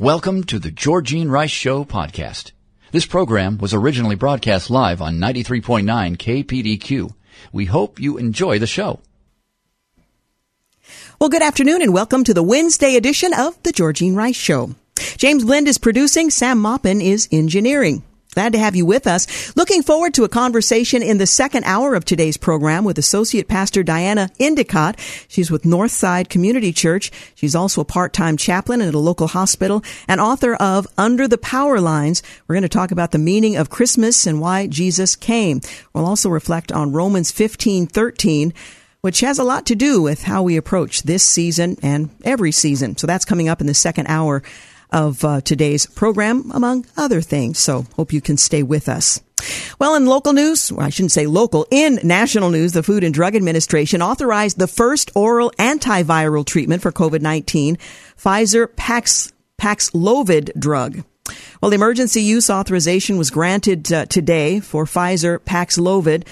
Welcome to the Georgene Rice Show podcast. This program was originally broadcast live on 93.9 KPDQ. We hope you enjoy the show. Well, good afternoon and welcome to the Wednesday edition of the Georgene Rice Show. James Blend is producing, Sam Maupin is engineering. Glad to have you with us. Looking forward to a conversation in the second hour of today's program with Associate Pastor Diana Endicott. She's with Northside Community Church. She's also a part-time chaplain at a local hospital and author of Under the Power Lines. We're going to talk about the meaning of Christmas and why Jesus came. We'll also reflect on Romans 15:13 which has a lot to do with how we approach this season and every season. So that's coming up in the second hour of uh, today's program, among other things. So hope you can stay with us. Well, in local news, I shouldn't say local, in national news, the Food and Drug Administration authorized the first oral antiviral treatment for COVID-19, Pfizer Pax, Paxlovid drug. Well, the emergency use authorization was granted uh, today for Pfizer Paxlovid.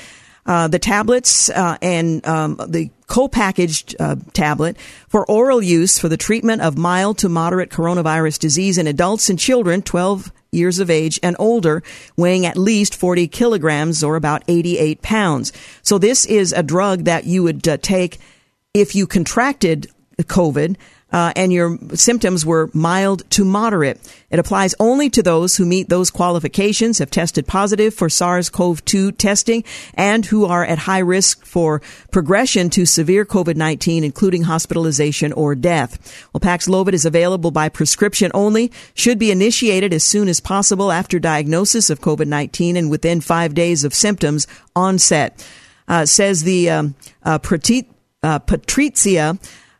Uh, the tablets uh, and um, the co-packaged uh, tablet for oral use for the treatment of mild to moderate coronavirus disease in adults and children 12 years of age and older weighing at least 40 kilograms or about 88 pounds. So this is a drug that you would uh, take if you contracted COVID uh, and your symptoms were mild to moderate. It applies only to those who meet those qualifications, have tested positive for SARS-CoV-2 testing, and who are at high risk for progression to severe COVID-19, including hospitalization or death. Well, Paxlovid is available by prescription only, should be initiated as soon as possible after diagnosis of COVID-19 and within five days of symptoms onset. Uh, says the um, uh, uh, Patrizia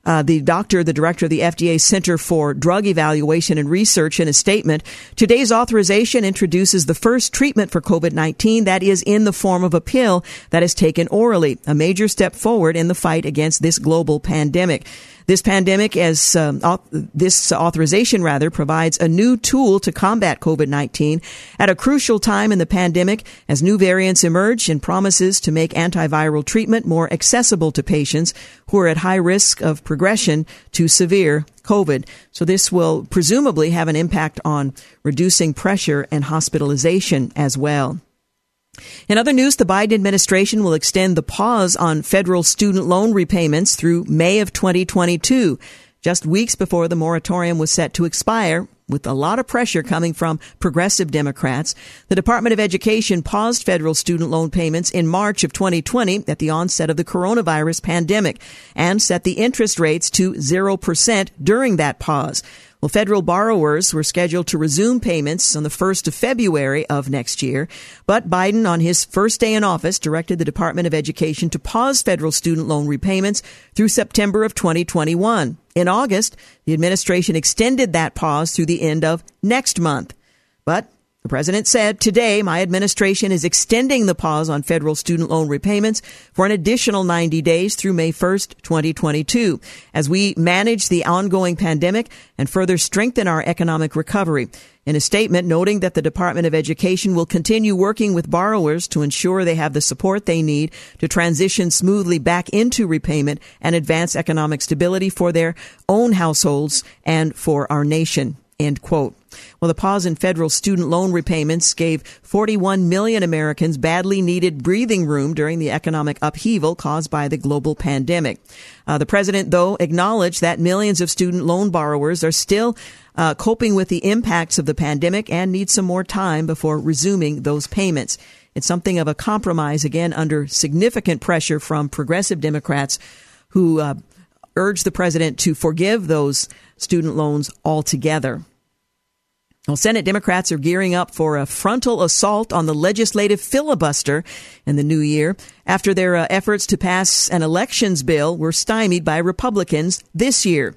uh, the doctor, the director of the FDA Center for Drug Evaluation and Research, in a statement, today's authorization introduces the first treatment for COVID-19 that is in the form of a pill that is taken orally, a major step forward in the fight against this global pandemic. This pandemic, as um, this authorization rather, provides a new tool to combat COVID-19 at a crucial time in the pandemic as new variants emerge and promises to make antiviral treatment more accessible to patients who are at high risk of progression to severe COVID. So this will presumably have an impact on reducing pressure and hospitalization as well. In other news, the Biden administration will extend the pause on federal student loan repayments through May of 2022, just weeks before the moratorium was set to expire. With a lot of pressure coming from progressive Democrats, the Department of Education paused federal student loan payments in March of 2020 at the onset of the coronavirus pandemic and set the interest rates to 0% during that pause. Well, federal borrowers were scheduled to resume payments on the 1st of February of next year, but Biden on his first day in office directed the Department of Education to pause federal student loan repayments through September of 2021. In August, the administration extended that pause through the end of next month. But the president said, today my administration is extending the pause on federal student loan repayments for an additional 90 days through May 1st, 2022, as we manage the ongoing pandemic and further strengthen our economic recovery. In a statement noting that the Department of Education will continue working with borrowers to ensure they have the support they need to transition smoothly back into repayment and advance economic stability for their own households and for our nation. End quote. Well, the pause in federal student loan repayments gave 41 million Americans badly needed breathing room during the economic upheaval caused by the global pandemic. Uh, the president, though, acknowledged that millions of student loan borrowers are still uh, coping with the impacts of the pandemic and need some more time before resuming those payments. It's something of a compromise, again, under significant pressure from progressive Democrats who uh, urged the president to forgive those student loans altogether. Well, Senate Democrats are gearing up for a frontal assault on the legislative filibuster in the new year after their uh, efforts to pass an elections bill were stymied by Republicans this year.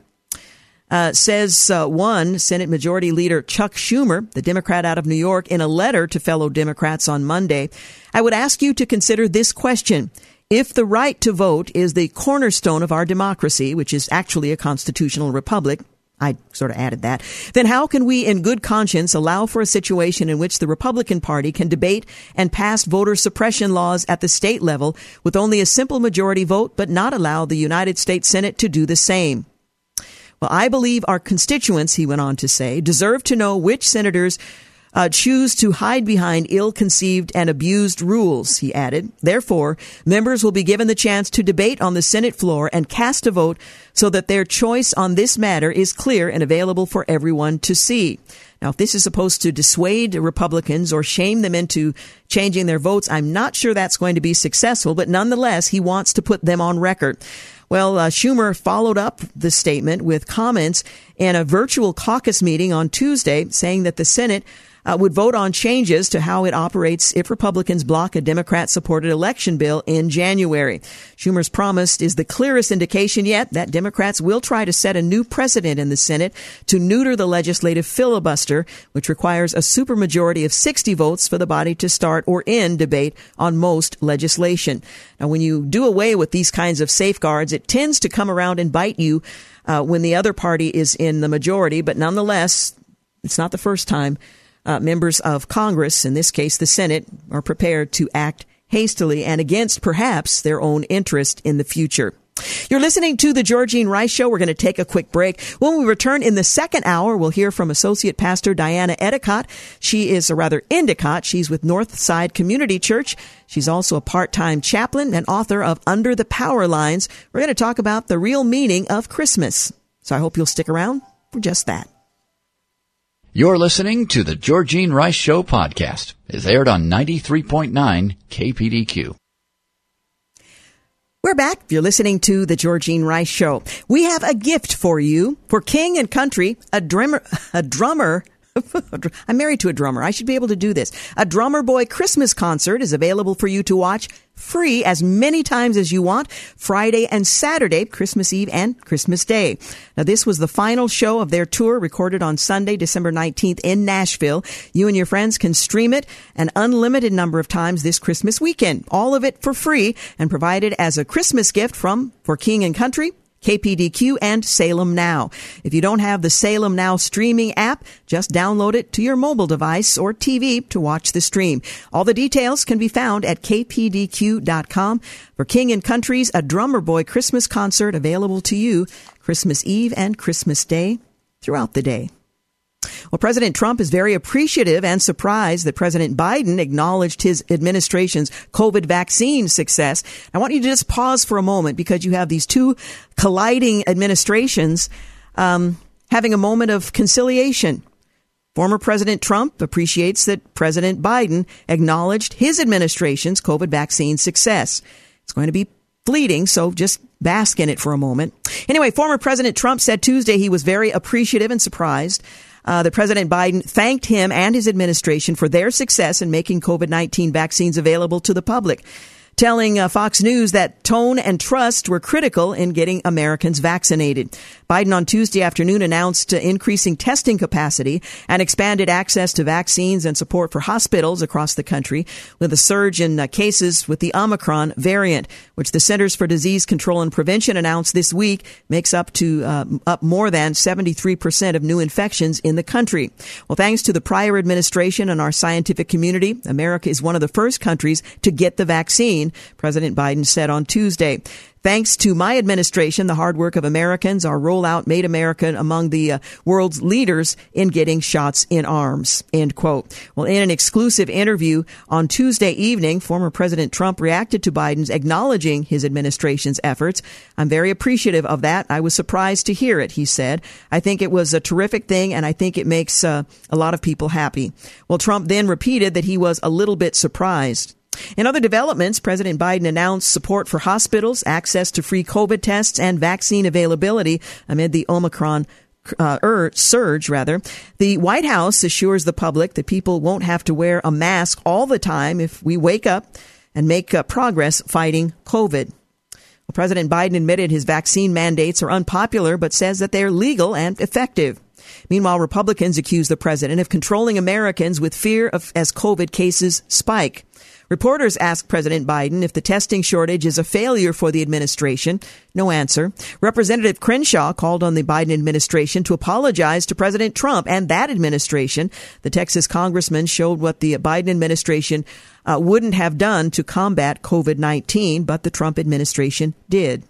Uh, says uh, one Senate Majority Leader Chuck Schumer, the Democrat out of New York, in a letter to fellow Democrats on Monday. I would ask you to consider this question. If the right to vote is the cornerstone of our democracy, which is actually a constitutional republic, I sort of added that, then how can we in good conscience allow for a situation in which the Republican Party can debate and pass voter suppression laws at the state level with only a simple majority vote, but not allow the United States Senate to do the same? Well, I believe our constituents, he went on to say, deserve to know which senators uh, choose to hide behind ill-conceived and abused rules, he added. Therefore, members will be given the chance to debate on the Senate floor and cast a vote so that their choice on this matter is clear and available for everyone to see. Now, if this is supposed to dissuade Republicans or shame them into changing their votes, I'm not sure that's going to be successful, but nonetheless, he wants to put them on record. Well, uh, Schumer followed up the statement with comments in a virtual caucus meeting on Tuesday saying that the Senate uh, would vote on changes to how it operates if Republicans block a Democrat supported election bill in January. Schumer's promise is the clearest indication yet that Democrats will try to set a new precedent in the Senate to neuter the legislative filibuster, which requires a supermajority of 60 votes for the body to start or end debate on most legislation. Now, when you do away with these kinds of safeguards, it tends to come around and bite you uh, when the other party is in the majority, but nonetheless, it's not the first time uh, members of Congress, in this case the Senate, are prepared to act hastily and against perhaps their own interest in the future. You're listening to the Georgene Rice Show. We're going to take a quick break. When we return in the second hour, we'll hear from Associate Pastor Diana Endicott. She is, a rather, Endicott. She's with Northside Community Church. She's also a part-time chaplain and author of Under the Power Lines. We're going to talk about the real meaning of Christmas. So I hope you'll stick around for just that. You're listening to the Georgene Rice Show podcast. It's aired on 93.9 KPDQ. We're back. You're listening to the Georgene Rice Show. We have a gift for you for King and Country, a drummer, a drummer I'm married to a drummer. I should be able to do this. A Drummer Boy Christmas concert is available for you to watch free as many times as you want, Friday and Saturday, Christmas Eve and Christmas Day. Now, this was the final show of their tour recorded on Sunday, December 19th in Nashville. You and your friends can stream it an unlimited number of times this Christmas weekend. All of it for free and provided as a Christmas gift from For King and Country, KPDQ and Salem Now. If you don't have the Salem Now streaming app, just download it to your mobile device or TV to watch the stream. All the details can be found at kpdq.com. For King and Country's A Drummer Boy Christmas concert available to you Christmas Eve and Christmas Day throughout the day. Well, President Trump is very appreciative and surprised that President Biden acknowledged his administration's COVID vaccine success. I want you to just pause for a moment because you have these two colliding administrations um, having a moment of conciliation. Former President Trump appreciates that President Biden acknowledged his administration's COVID vaccine success. It's going to be fleeting, so just bask in it for a moment. Anyway, former President Trump said Tuesday he was very appreciative and surprised uh, the President Biden thanked him and his administration for their success in making COVID 19 vaccines available to the public telling uh, Fox News that tone and trust were critical in getting Americans vaccinated. Biden on Tuesday afternoon announced uh, increasing testing capacity and expanded access to vaccines and support for hospitals across the country with a surge in uh, cases with the Omicron variant, which the Centers for Disease Control and Prevention announced this week makes up to uh, up more than 73% of new infections in the country. Well, thanks to the prior administration and our scientific community, America is one of the first countries to get the vaccine, President Biden said on Tuesday. Thanks to my administration, the hard work of Americans, our rollout made America among the uh, world's leaders in getting shots in arms. End quote. Well, in an exclusive interview on Tuesday evening, former President Trump reacted to Biden's acknowledging his administration's efforts. I'm very appreciative of that. I was surprised to hear it, he said. I think it was a terrific thing, and I think it makes uh, a lot of people happy. Well, Trump then repeated that he was a little bit surprised. In other developments, President Biden announced support for hospitals, access to free COVID tests, and vaccine availability amid the Omicron uh, er, surge, rather. The White House assures the public that people won't have to wear a mask all the time if we wake up and make uh, progress fighting COVID. Well, President Biden admitted his vaccine mandates are unpopular, but says that they are legal and effective. Meanwhile, Republicans accuse the president of controlling Americans with fear of as COVID cases spike. Reporters asked President Biden if the testing shortage is a failure for the administration. No answer. Representative Crenshaw called on the Biden administration to apologize to President Trump and that administration. The Texas congressman showed what the Biden administration uh, wouldn't have done to combat COVID 19, but the Trump administration did.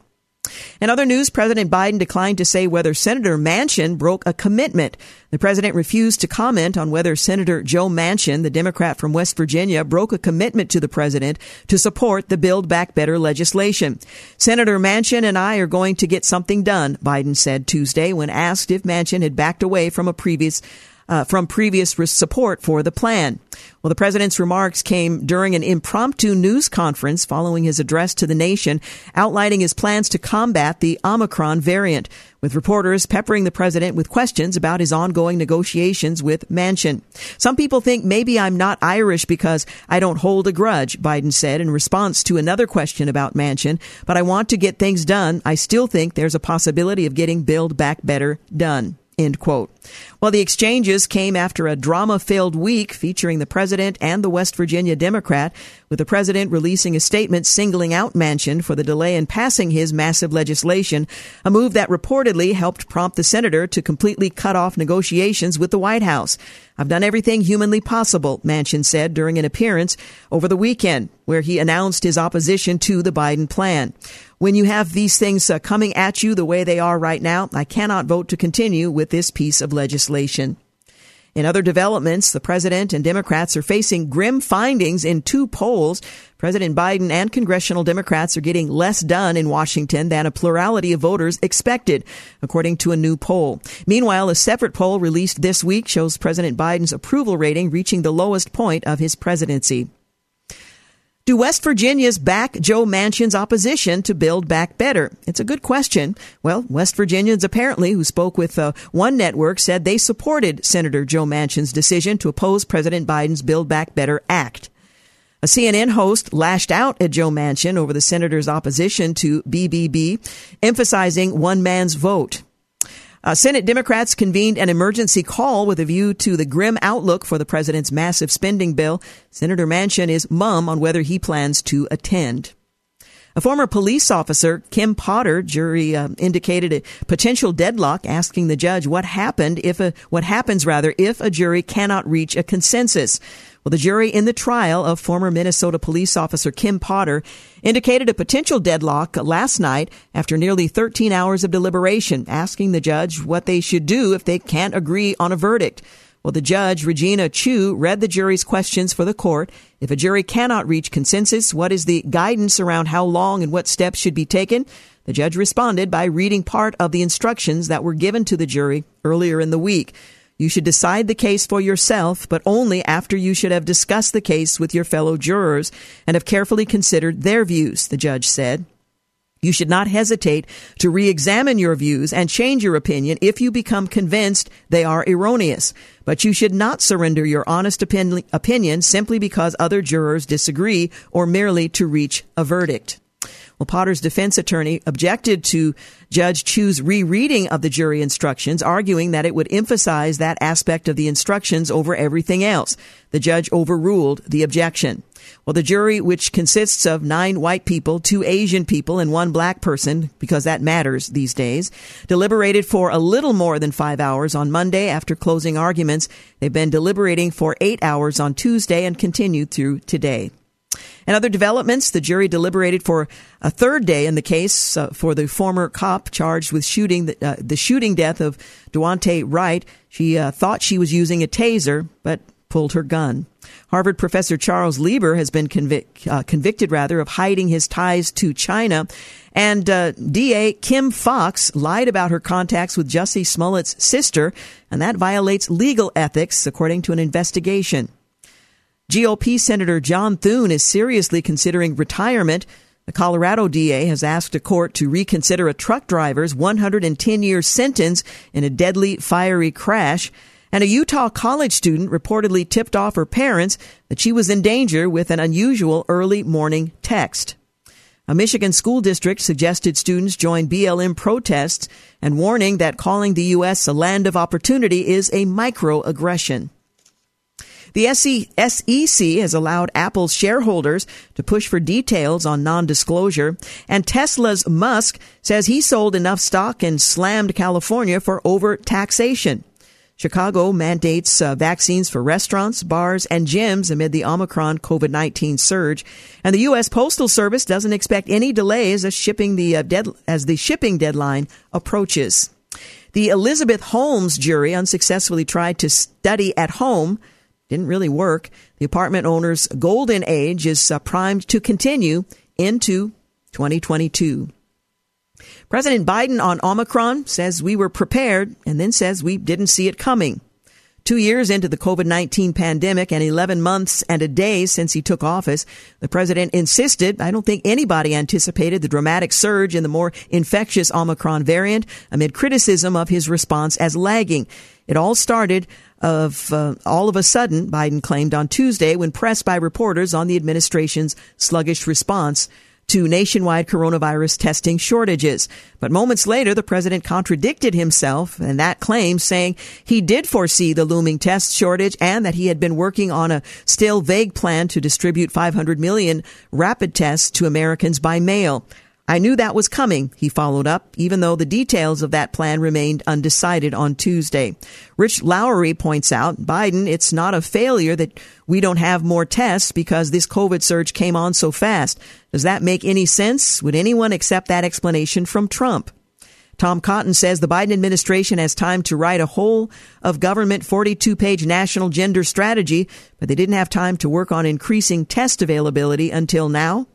In other news, President Biden declined to say whether Senator Manchin broke a commitment. The president refused to comment on whether Senator Joe Manchin, the Democrat from West Virginia, broke a commitment to the president to support the Build Back Better legislation. Senator Manchin and I are going to get something done, Biden said Tuesday when asked if Manchin had backed away from a previous uh, from previous support for the plan. Well, the president's remarks came during an impromptu news conference following his address to the nation, outlining his plans to combat the Omicron variant, with reporters peppering the president with questions about his ongoing negotiations with Manchin. Some people think maybe I'm not Irish because I don't hold a grudge, Biden said in response to another question about Manchin, but I want to get things done. I still think there's a possibility of getting Build Back Better done. End quote. Well, the exchanges came after a drama filled week featuring the president and the West Virginia Democrat, with the president releasing a statement singling out Manchin for the delay in passing his massive legislation, a move that reportedly helped prompt the senator to completely cut off negotiations with the White House. I've done everything humanly possible, Manchin said during an appearance over the weekend, where he announced his opposition to the Biden plan. When you have these things uh, coming at you the way they are right now, I cannot vote to continue with this piece of legislation. In other developments, the president and Democrats are facing grim findings in two polls. President Biden and congressional Democrats are getting less done in Washington than a plurality of voters expected, according to a new poll. Meanwhile, a separate poll released this week shows President Biden's approval rating reaching the lowest point of his presidency. Do West Virginians back Joe Manchin's opposition to Build Back Better? It's a good question. Well, West Virginians apparently, who spoke with uh, one network, said they supported Senator Joe Manchin's decision to oppose President Biden's Build Back Better Act. A CNN host lashed out at Joe Manchin over the senator's opposition to BBB, emphasizing one man's vote. Uh, Senate Democrats convened an emergency call with a view to the grim outlook for the president's massive spending bill. Senator Manchin is mum on whether he plans to attend. A former police officer, Kim Potter, jury uh, indicated a potential deadlock, asking the judge what happened if a what happens rather if a jury cannot reach a consensus. Well, the jury in the trial of former Minnesota police officer Kim Potter indicated a potential deadlock last night after nearly 13 hours of deliberation, asking the judge what they should do if they can't agree on a verdict. Well, the judge, Regina Chu, read the jury's questions for the court. If a jury cannot reach consensus, what is the guidance around how long and what steps should be taken? The judge responded by reading part of the instructions that were given to the jury earlier in the week. You should decide the case for yourself, but only after you should have discussed the case with your fellow jurors and have carefully considered their views, the judge said. You should not hesitate to re-examine your views and change your opinion if you become convinced they are erroneous. But you should not surrender your honest opinion simply because other jurors disagree or merely to reach a verdict. Well, Potter's defense attorney objected to Judge Chu's rereading of the jury instructions, arguing that it would emphasize that aspect of the instructions over everything else. The judge overruled the objection. Well, the jury, which consists of nine white people, two Asian people, and one black person, because that matters these days, deliberated for a little more than five hours on Monday after closing arguments. They've been deliberating for eight hours on Tuesday and continued through today. And other developments, the jury deliberated for a third day in the case uh, for the former cop charged with shooting the, uh, the shooting death of Daunte Wright. She uh, thought she was using a taser, but pulled her gun. Harvard professor Charles Lieber has been convic- uh, convicted rather of hiding his ties to China. And uh, DA Kim Foxx lied about her contacts with Jussie Smollett's sister, and that violates legal ethics, according to an investigation. GOP Senator John Thune is seriously considering retirement. The Colorado DA has asked a court to reconsider a truck driver's 110 year sentence in a deadly fiery crash. And a Utah college student reportedly tipped off her parents that she was in danger with an unusual early morning text. A Michigan school district suggested students join BLM protests and warning that calling the U.S. a land of opportunity is a microaggression. The SEC has allowed Apple's shareholders to push for details on non-disclosure, and Tesla's Musk says he sold enough stock and slammed California for over taxation. Chicago mandates uh, vaccines for restaurants, bars, and gyms amid the Omicron COVID-19 surge. And the U.S. Postal Service doesn't expect any delays as shipping the uh, dead, as the shipping deadline approaches. The Elizabeth Holmes jury unsuccessfully tried to study at home. Didn't really work. The apartment owner's golden age is uh, primed to continue into 2022. President Biden on Omicron says we were prepared and then says we didn't see it coming. Two years into the COVID-19 pandemic and 11 months and a day since he took office, the president insisted, I don't think anybody anticipated the dramatic surge in the more infectious Omicron variant amid criticism of his response as lagging. It all started of uh, all of a sudden, Biden claimed on Tuesday when pressed by reporters on the administration's sluggish response to nationwide coronavirus testing shortages. But moments later, the president contradicted himself and that claim, saying he did foresee the looming test shortage and that he had been working on a still vague plan to distribute 500 million rapid tests to Americans by mail. I knew that was coming, he followed up, even though the details of that plan remained undecided on Tuesday. Rich Lowry points out, Biden, it's not a failure that we don't have more tests because this COVID surge came on so fast. Does that make any sense? Would anyone accept that explanation from Trump? Tom Cotton says the Biden administration has time to write a whole of government 42 page national gender strategy, but they didn't have time to work on increasing test availability until now.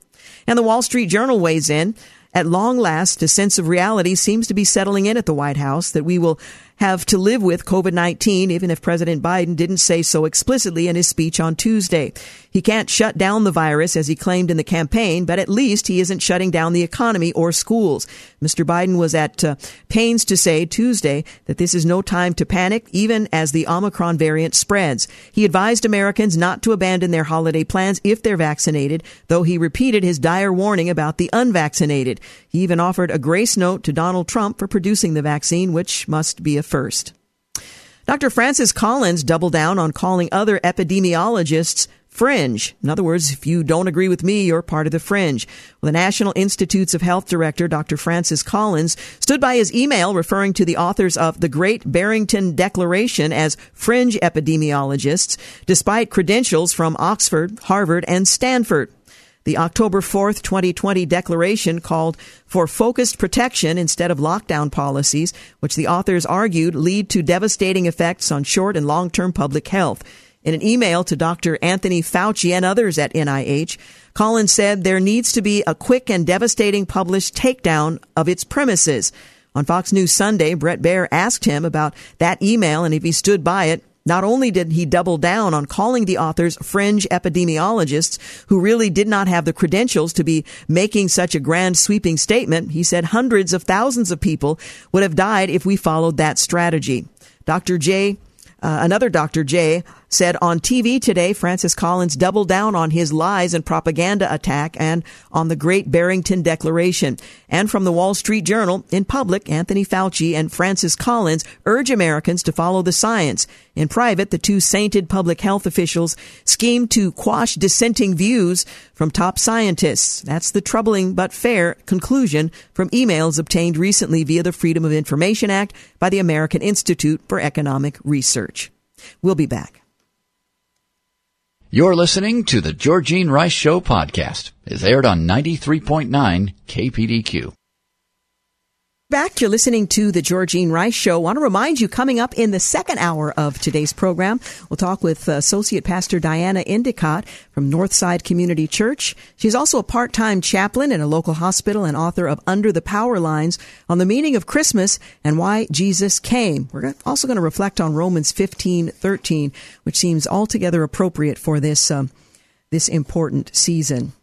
And the Wall Street Journal weighs in. At long last, a sense of reality seems to be settling in at the White House that we will have to live with COVID-19, even if President Biden didn't say so explicitly in his speech on Tuesday. He can't shut down the virus as he claimed in the campaign, but at least he isn't shutting down the economy or schools. Mr. Biden was at uh, pains to say Tuesday that this is no time to panic, even as the Omicron variant spreads. He advised Americans not to abandon their holiday plans if they're vaccinated, though he repeated his dire warning about the unvaccinated. He even offered a grace note to Donald Trump for producing the vaccine, which must be a first. Dr. Francis Collins doubled down on calling other epidemiologists fringe. In other words, if you don't agree with me, you're part of the fringe. Well, the National Institutes of Health Director, Dr. Francis Collins, stood by his email referring to the authors of the Great Barrington Declaration as fringe epidemiologists, despite credentials from Oxford, Harvard, and Stanford. The October 4th, 2020 declaration called for focused protection instead of lockdown policies, which the authors argued lead to devastating effects on short and long-term public health. In an email to Dr. Anthony Fauci and others at NIH, Collins said there needs to be a quick and devastating published takedown of its premises. On Fox News Sunday, Bret Baier asked him about that email and if he stood by it. Not only did he double down on calling the authors fringe epidemiologists who really did not have the credentials to be making such a grand sweeping statement, he said hundreds of thousands of people would have died if we followed that strategy. Dr. J. Uh, another Dr. J said on TV today, Francis Collins doubled down on his lies and propaganda attack and on the Great Barrington Declaration. And from the Wall Street Journal, in public, Anthony Fauci and Francis Collins urge Americans to follow the science. In private, the two sainted public health officials scheme to quash dissenting views from top scientists. That's the troubling but fair conclusion from emails obtained recently via the Freedom of Information Act by the American Institute for Economic Research. We'll be back. You're listening to the Georgene Rice Show podcast. It's aired on 93.9 KPDQ. Back, you're listening to the Georgene Rice Show. I want to remind you, coming up in the second hour of today's program, we'll talk with Associate Pastor Diana Endicott from Northside Community Church. She's also a part-time chaplain in a local hospital and author of Under the Power Lines on the meaning of Christmas and why Jesus came. We're also going to reflect on Romans 15:13, which seems altogether appropriate for this um, this important season.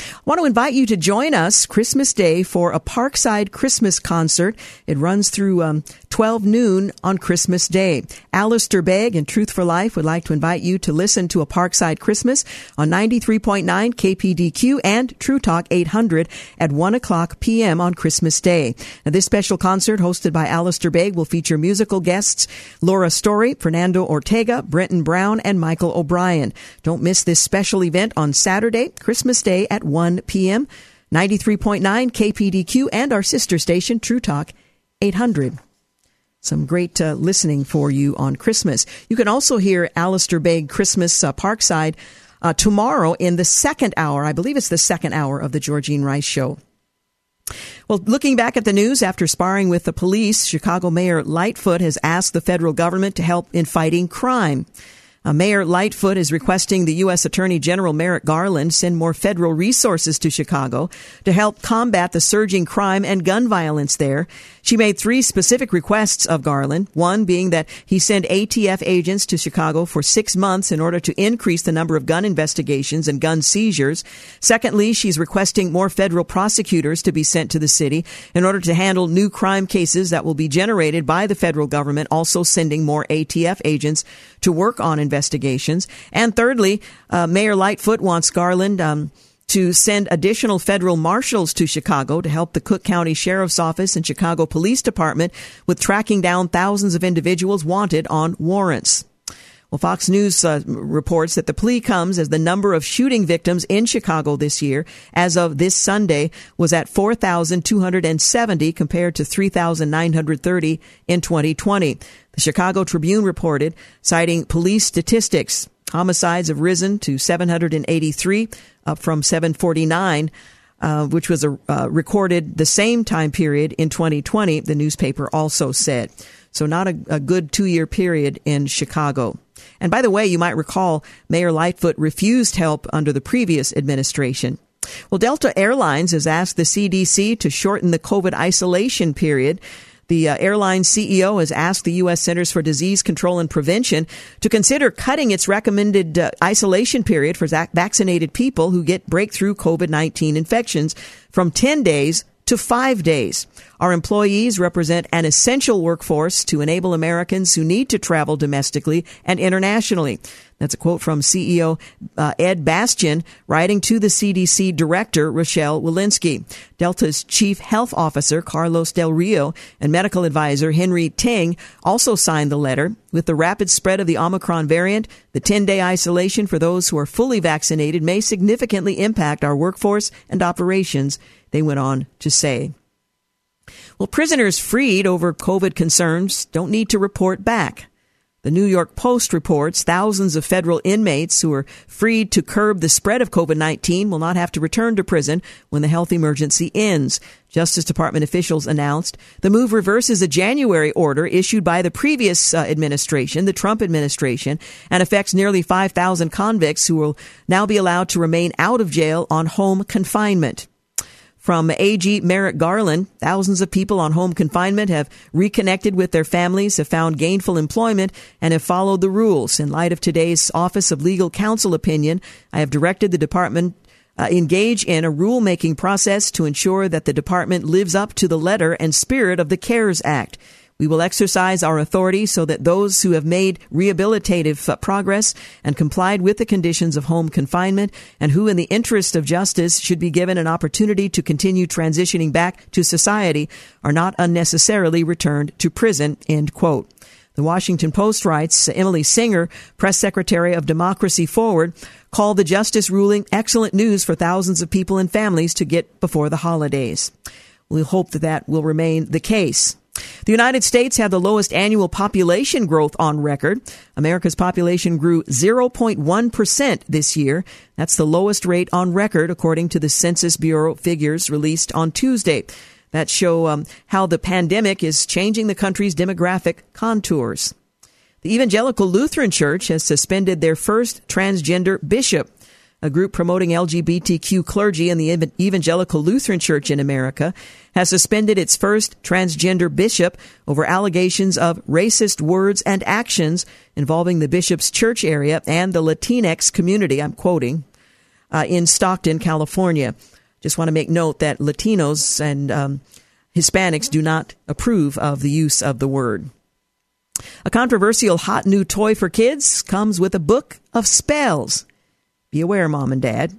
I want to invite you to join us Christmas Day for a Parkside Christmas concert. It runs through um, 12 noon on Christmas Day. Alistair Begg and Truth for Life would like to invite you to listen to a Parkside Christmas on 93.9 KPDQ and True Talk 800 at 1 o'clock p.m. on Christmas Day. Now, this special concert hosted by Alistair Begg will feature musical guests Laura Story, Fernando Ortega, Brenton Brown, and Michael O'Brien. Don't miss this special event on Saturday, Christmas Day at 1 p.m. 93.9 KPDQ and our sister station, True Talk 800 some great uh, listening for you on Christmas. You can also hear Alistair Begg Christmas uh, Parkside uh, tomorrow in the second hour. I believe it's the second hour of the Georgene Rice Show. Well, looking back at the news after sparring with the police, Chicago Mayor Lightfoot has asked the federal government to help in fighting crime. Uh, Mayor Lightfoot is requesting the U.S. Attorney General Merrick Garland send more federal resources to Chicago to help combat the surging crime and gun violence there. She made three specific requests of Garland, one being that he send ATF agents to Chicago for six months in order to increase the number of gun investigations and gun seizures. Secondly, she's requesting more federal prosecutors to be sent to the city in order to handle new crime cases that will be generated by the federal government, also sending more ATF agents to work on investigations. And thirdly, uh, Mayor Lightfoot wants Garland, um, to send additional federal marshals to Chicago to help the Cook County Sheriff's Office and Chicago Police Department with tracking down thousands of individuals wanted on warrants. Well, Fox News uh, reports that the plea comes as the number of shooting victims in Chicago this year, as of this Sunday, was at 4,270 compared to 3,930 in 2020. The Chicago Tribune reported, citing police statistics, homicides have risen to 783 up from 749. Uh, which was a, uh, recorded the same time period in 2020, the newspaper also said. So not a, a good two year period in Chicago. And by the way, you might recall Mayor Lightfoot refused help under the previous administration. Well, Delta Airlines has asked the CDC to shorten the COVID isolation period the uh, airline CEO has asked the U.S. Centers for Disease Control and Prevention to consider cutting its recommended uh, isolation period for vaccinated people who get breakthrough COVID 19 infections from 10 days to five days. Our employees represent an essential workforce to enable Americans who need to travel domestically and internationally. That's a quote from CEO uh, Ed Bastian writing to the CDC director, Rochelle Walensky. Delta's chief health officer, Carlos Del Rio, and medical advisor, Henry Ting, also signed the letter. With the rapid spread of the Omicron variant, the 10 day isolation for those who are fully vaccinated may significantly impact our workforce and operations they went on to say. Well, prisoners freed over COVID concerns don't need to report back. The New York Post reports thousands of federal inmates who are freed to curb the spread of COVID-19 will not have to return to prison when the health emergency ends. Justice Department officials announced the move reverses a January order issued by the previous uh, administration, the Trump administration, and affects nearly 5,000 convicts who will now be allowed to remain out of jail on home confinement. From AG Merrick Garland, thousands of people on home confinement have reconnected with their families, have found gainful employment, and have followed the rules. In light of today's Office of Legal Counsel opinion, I have directed the department uh, engage in a rulemaking process to ensure that the department lives up to the letter and spirit of the CARES Act. We will exercise our authority so that those who have made rehabilitative progress and complied with the conditions of home confinement and who in the interest of justice should be given an opportunity to continue transitioning back to society are not unnecessarily returned to prison, end quote. The Washington Post writes Emily Singer, press secretary of Democracy Forward, called the justice ruling excellent news for thousands of people and families to get before the holidays. We hope that that will remain the case. The United States had the lowest annual population growth on record. America's population grew 0.1% this year. That's the lowest rate on record, according to the Census Bureau figures released on Tuesday that show um, how the pandemic is changing the country's demographic contours. The Evangelical Lutheran Church has suspended their first transgender bishop a group promoting LGBTQ clergy in the Evangelical Lutheran Church in America, has suspended its first transgender bishop over allegations of racist words and actions involving the bishop's church area and the Latinx community. I'm quoting uh, in Stockton, California. Just want to make note that Latinos and um, Hispanics do not approve of the use of the word. A controversial hot new toy for kids comes with a book of spells. Be aware, mom and dad.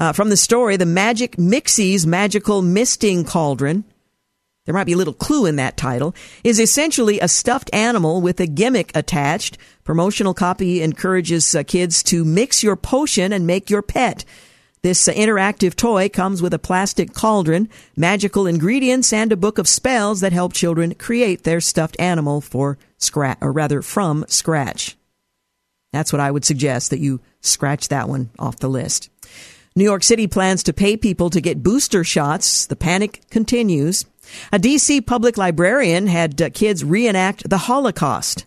Uh, from the story, the Magic Mixies Magical Misting Cauldron, there might be a little clue in that title, is essentially a stuffed animal with a gimmick attached. Promotional copy encourages uh, kids to mix your potion and make your pet. This uh, interactive toy comes with a plastic cauldron, magical ingredients, and a book of spells that help children create their stuffed animal for scratch, or rather from scratch. That's what I would suggest that you scratch that one off the list. New York City plans to pay people to get booster shots. The panic continues. A DC public librarian had uh, kids reenact the Holocaust.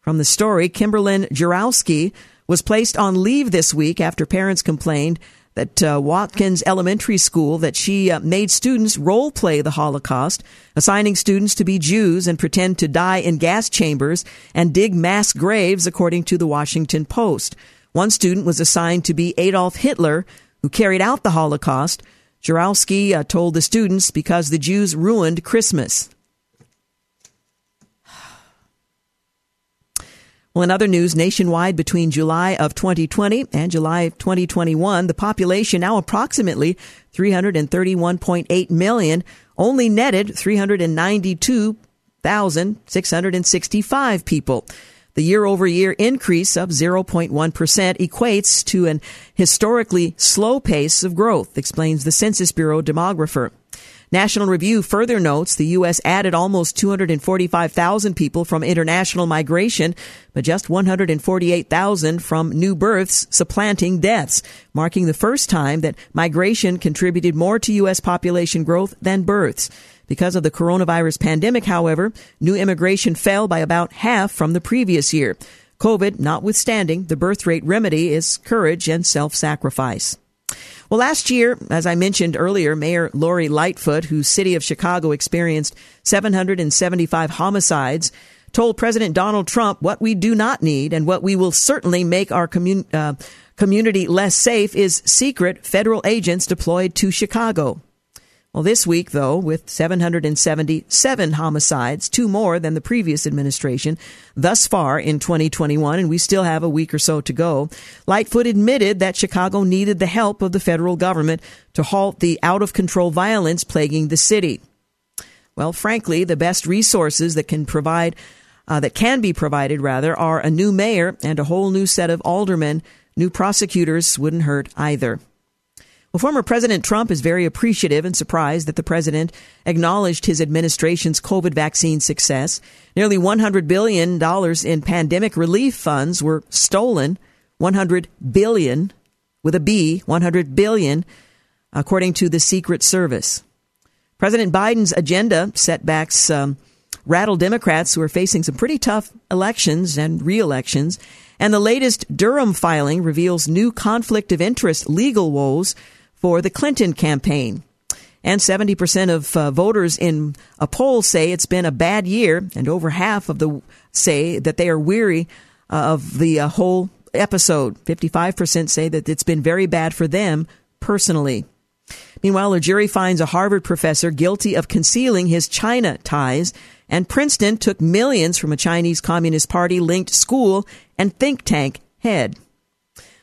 From the story, Kimberlyn Jurowski was placed on leave this week after parents complained that uh, Watkins Elementary School that she uh, made students role play the Holocaust, assigning students to be Jews and pretend to die in gas chambers and dig mass graves, according to the Washington Post. One student was assigned to be Adolf Hitler, who carried out the Holocaust. Jurowski uh, told the students because the Jews ruined Christmas. Well, in other news, nationwide between July of 2020 and July of 2021, the population now approximately 331.8 million, only netted 392,665 people. The year over year increase of 0.1% equates to an historically slow pace of growth, explains the Census Bureau demographer. National Review further notes the U.S. added almost 245,000 people from international migration, but just 148,000 from new births, supplanting deaths, marking the first time that migration contributed more to U.S. population growth than births. Because of the coronavirus pandemic, however, new immigration fell by about half from the previous year. COVID notwithstanding, the birth rate remedy is courage and self-sacrifice. Well, last year, as I mentioned earlier, Mayor Lori Lightfoot, whose city of Chicago experienced 775 homicides, told President Donald Trump what we do not need and what we will certainly make our commun- uh, community less safe is secret federal agents deployed to Chicago. Well, this week, though, with 777 homicides, two more than the previous administration thus far in 2021, and we still have a week or so to go, Lightfoot admitted that Chicago needed the help of the federal government to halt the out of control violence plaguing the city. Well, frankly, the best resources that can provide, uh, that can be provided rather, are a new mayor and a whole new set of aldermen. New prosecutors wouldn't hurt either. Well, former President Trump is very appreciative and surprised that the president acknowledged his administration's COVID vaccine success. Nearly $100 billion in pandemic relief funds were stolen. 100 billion with a B, 100 billion, according to the Secret Service. President Biden's agenda setbacks um, rattle Democrats who are facing some pretty tough elections and re-elections. And the latest Durham filing reveals new conflict of interest legal woes for the Clinton campaign. And 70% of uh, voters in a poll say it's been a bad year, and over half of the say that they are weary uh, of the uh, whole episode. 55% say that it's been very bad for them personally. Meanwhile, a jury finds a Harvard professor guilty of concealing his China ties, and Princeton took millions from a Chinese Communist Party linked school and think tank head.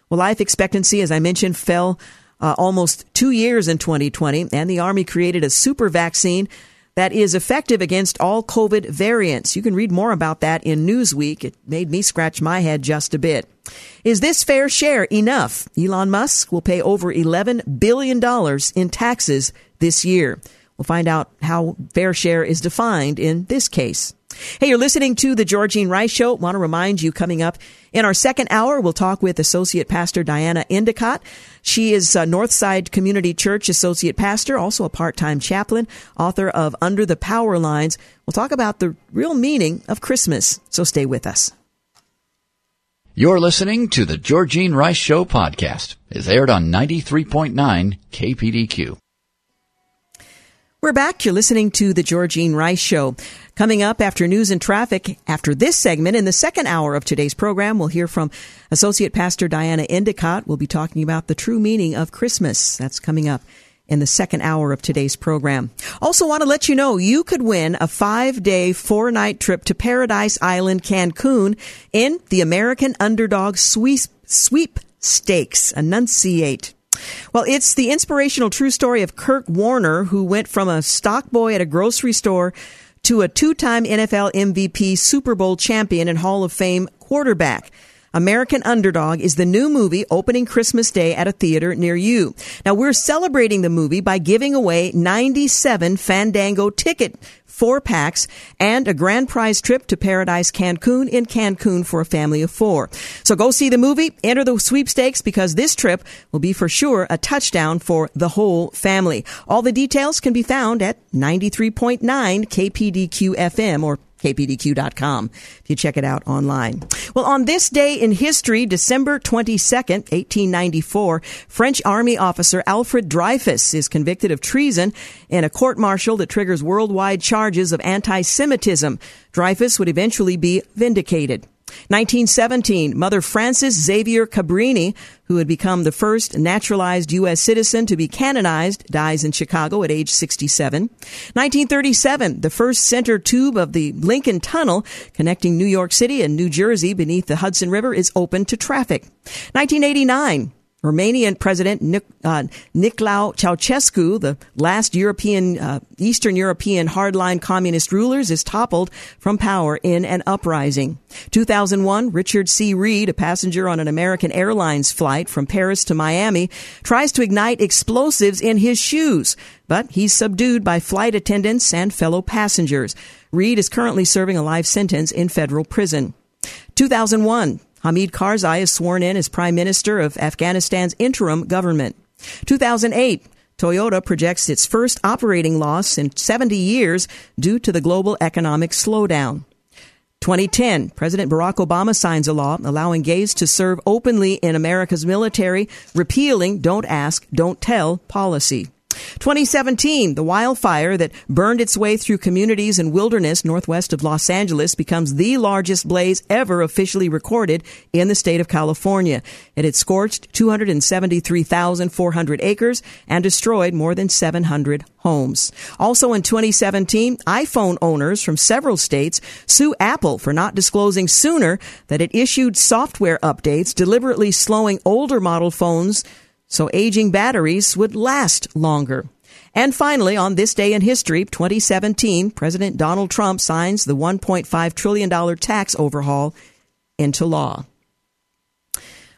Well, life expectancy, as I mentioned, fell uh, almost two years in 2020, and the Army created a super vaccine that is effective against all COVID variants. You can read more about that in Newsweek. It made me scratch my head just a bit. Is this fair share enough? Elon Musk will pay over $11 billion in taxes this year. We'll find out how fair share is defined in this case. Hey, you're listening to the Georgene Rice Show. Want to remind you coming up in our second hour, we'll talk with Associate Pastor Diana Endicott. She is a Northside Community Church Associate Pastor, also a part-time chaplain, author of Under the Power Lines. We'll talk about the real meaning of Christmas. So stay with us. You're listening to the Georgene Rice Show podcast. It's aired on 93.9 KPDQ. We're back. You're listening to the Georgene Rice Show. Coming up after news and traffic, after this segment, in the second hour of today's program, we'll hear from Associate Pastor Diana Endicott. We'll be talking about the true meaning of Christmas. That's coming up in the second hour of today's program. Also want to let you know you could win a five day, four night trip to Paradise Island, Cancun in the American Underdog Sweep, Sweep Stakes. Enunciate. Well, it's the inspirational true story of Kurt Warner, who went from a stock boy at a grocery store to a two time NFL MVP, Super Bowl champion, and Hall of Fame quarterback. American Underdog is the new movie opening Christmas Day at a theater near you. Now we're celebrating the movie by giving away 97 Fandango ticket four packs and a grand prize trip to Paradise Cancun in Cancun for a family of four. So go see the movie, enter the sweepstakes because this trip will be for sure a touchdown for the whole family. All the details can be found at 93.9 KPDQ FM or kpdq.com if you check it out online. Well, on this day in history, December 22nd, 1894, French Army officer Alfred Dreyfus is convicted of treason in a court martial that triggers worldwide charges of anti-Semitism. Dreyfus would eventually be vindicated. 1917, Mother Frances Xavier Cabrini, who had become the first naturalized U.S. citizen to be canonized, dies in Chicago at age 67. 1937, the first center tube of the Lincoln Tunnel connecting New York City and New Jersey beneath the Hudson River is open to traffic. 1989, Romanian President Nic- uh, Nicolae Ceausescu, the last European, uh, Eastern European hardline communist rulers, is toppled from power in an uprising. 2001, Richard C. Reid, a passenger on an American Airlines flight from Paris to Miami, tries to ignite explosives in his shoes, but he's subdued by flight attendants and fellow passengers. Reid is currently serving a life sentence in federal prison. 2001, Hamid Karzai is sworn in as Prime Minister of Afghanistan's interim government. 2008, Toyota projects its first operating loss in 70 years due to the global economic slowdown. 2010, President Barack Obama signs a law allowing gays to serve openly in America's military, repealing Don't Ask, Don't Tell policy. 2017, the wildfire that burned its way through communities and wilderness northwest of Los Angeles becomes the largest blaze ever officially recorded in the state of California. It had scorched 273,400 acres and destroyed more than 700 homes. Also in 2017, iPhone owners from several states sue Apple for not disclosing sooner that it issued software updates deliberately slowing older model phones so aging batteries would last longer. And finally, on this day in history, 2017, President Donald Trump signs the $1.5 trillion tax overhaul into law.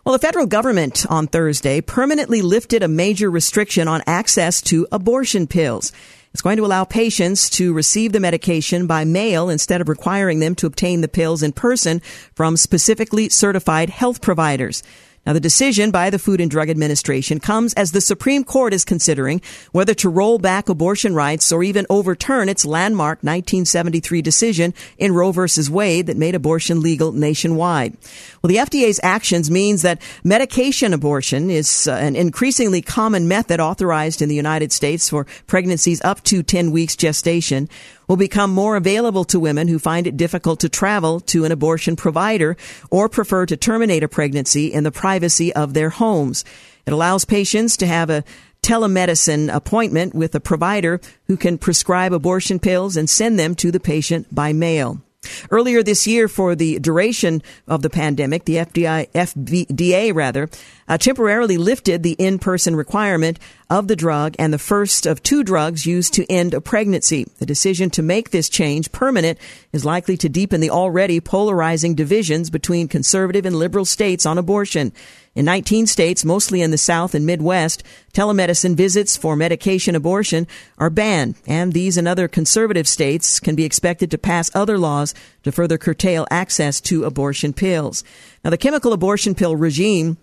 Well, the federal government on Thursday permanently lifted a major restriction on access to abortion pills. It's going to allow patients to receive the medication by mail instead of requiring them to obtain the pills in person from specifically certified health providers. Now, the decision by the Food and Drug Administration comes as the Supreme Court is considering whether to roll back abortion rights or even overturn its landmark 1973 decision in Roe v. Wade that made abortion legal nationwide. Well, the FDA's actions means that medication abortion is uh, an increasingly common method authorized in the United States for pregnancies up to 10 weeks gestation will become more available to women who find it difficult to travel to an abortion provider or prefer to terminate a pregnancy in the privacy of their homes. It allows patients to have a telemedicine appointment with a provider who can prescribe abortion pills and send them to the patient by mail. Earlier this year, for the duration of the pandemic, the FDI, FDA rather, uh, temporarily lifted the in-person requirement of the drug and the first of two drugs used to end a pregnancy. The decision to make this change permanent is likely to deepen the already polarizing divisions between conservative and liberal states on abortion. In 19 states, mostly in the South and Midwest, telemedicine visits for medication abortion are banned, and these and other conservative states can be expected to pass other laws to further curtail access to abortion pills. Now, the chemical abortion pill regime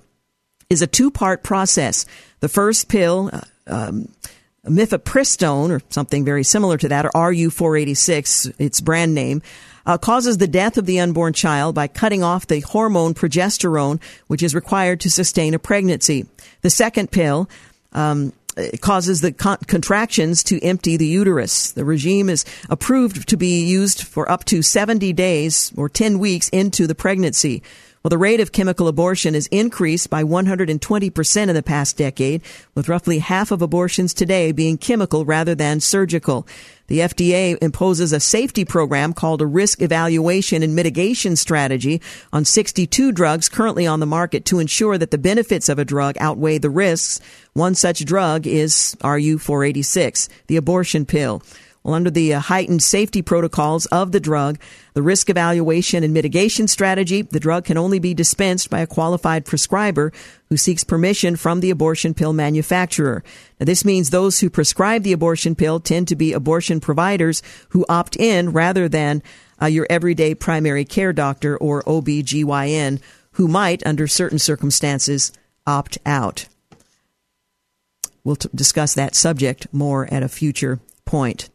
is a two part process. The first pill, uh, um, mifepristone, or something very similar to that, or RU486, its brand name, uh, causes the death of the unborn child by cutting off the hormone progesterone, which is required to sustain a pregnancy. The second pill, um, causes the con- contractions to empty the uterus. The regime is approved to be used for up to 70 days or 10 weeks into the pregnancy. Well, the rate of chemical abortion has increased by 120% in the past decade, with roughly half of abortions today being chemical rather than surgical. The FDA imposes a safety program called a risk evaluation and mitigation strategy on 62 drugs currently on the market to ensure that the benefits of a drug outweigh the risks. One such drug is RU486, the abortion pill. Well, under the uh, heightened safety protocols of the drug, the risk evaluation and mitigation strategy, the drug can only be dispensed by a qualified prescriber who seeks permission from the abortion pill manufacturer. Now, this means those who prescribe the abortion pill tend to be abortion providers who opt in rather than uh, your everyday primary care doctor or OBGYN who might, under certain circumstances, opt out. We'll t- discuss that subject more at a future point.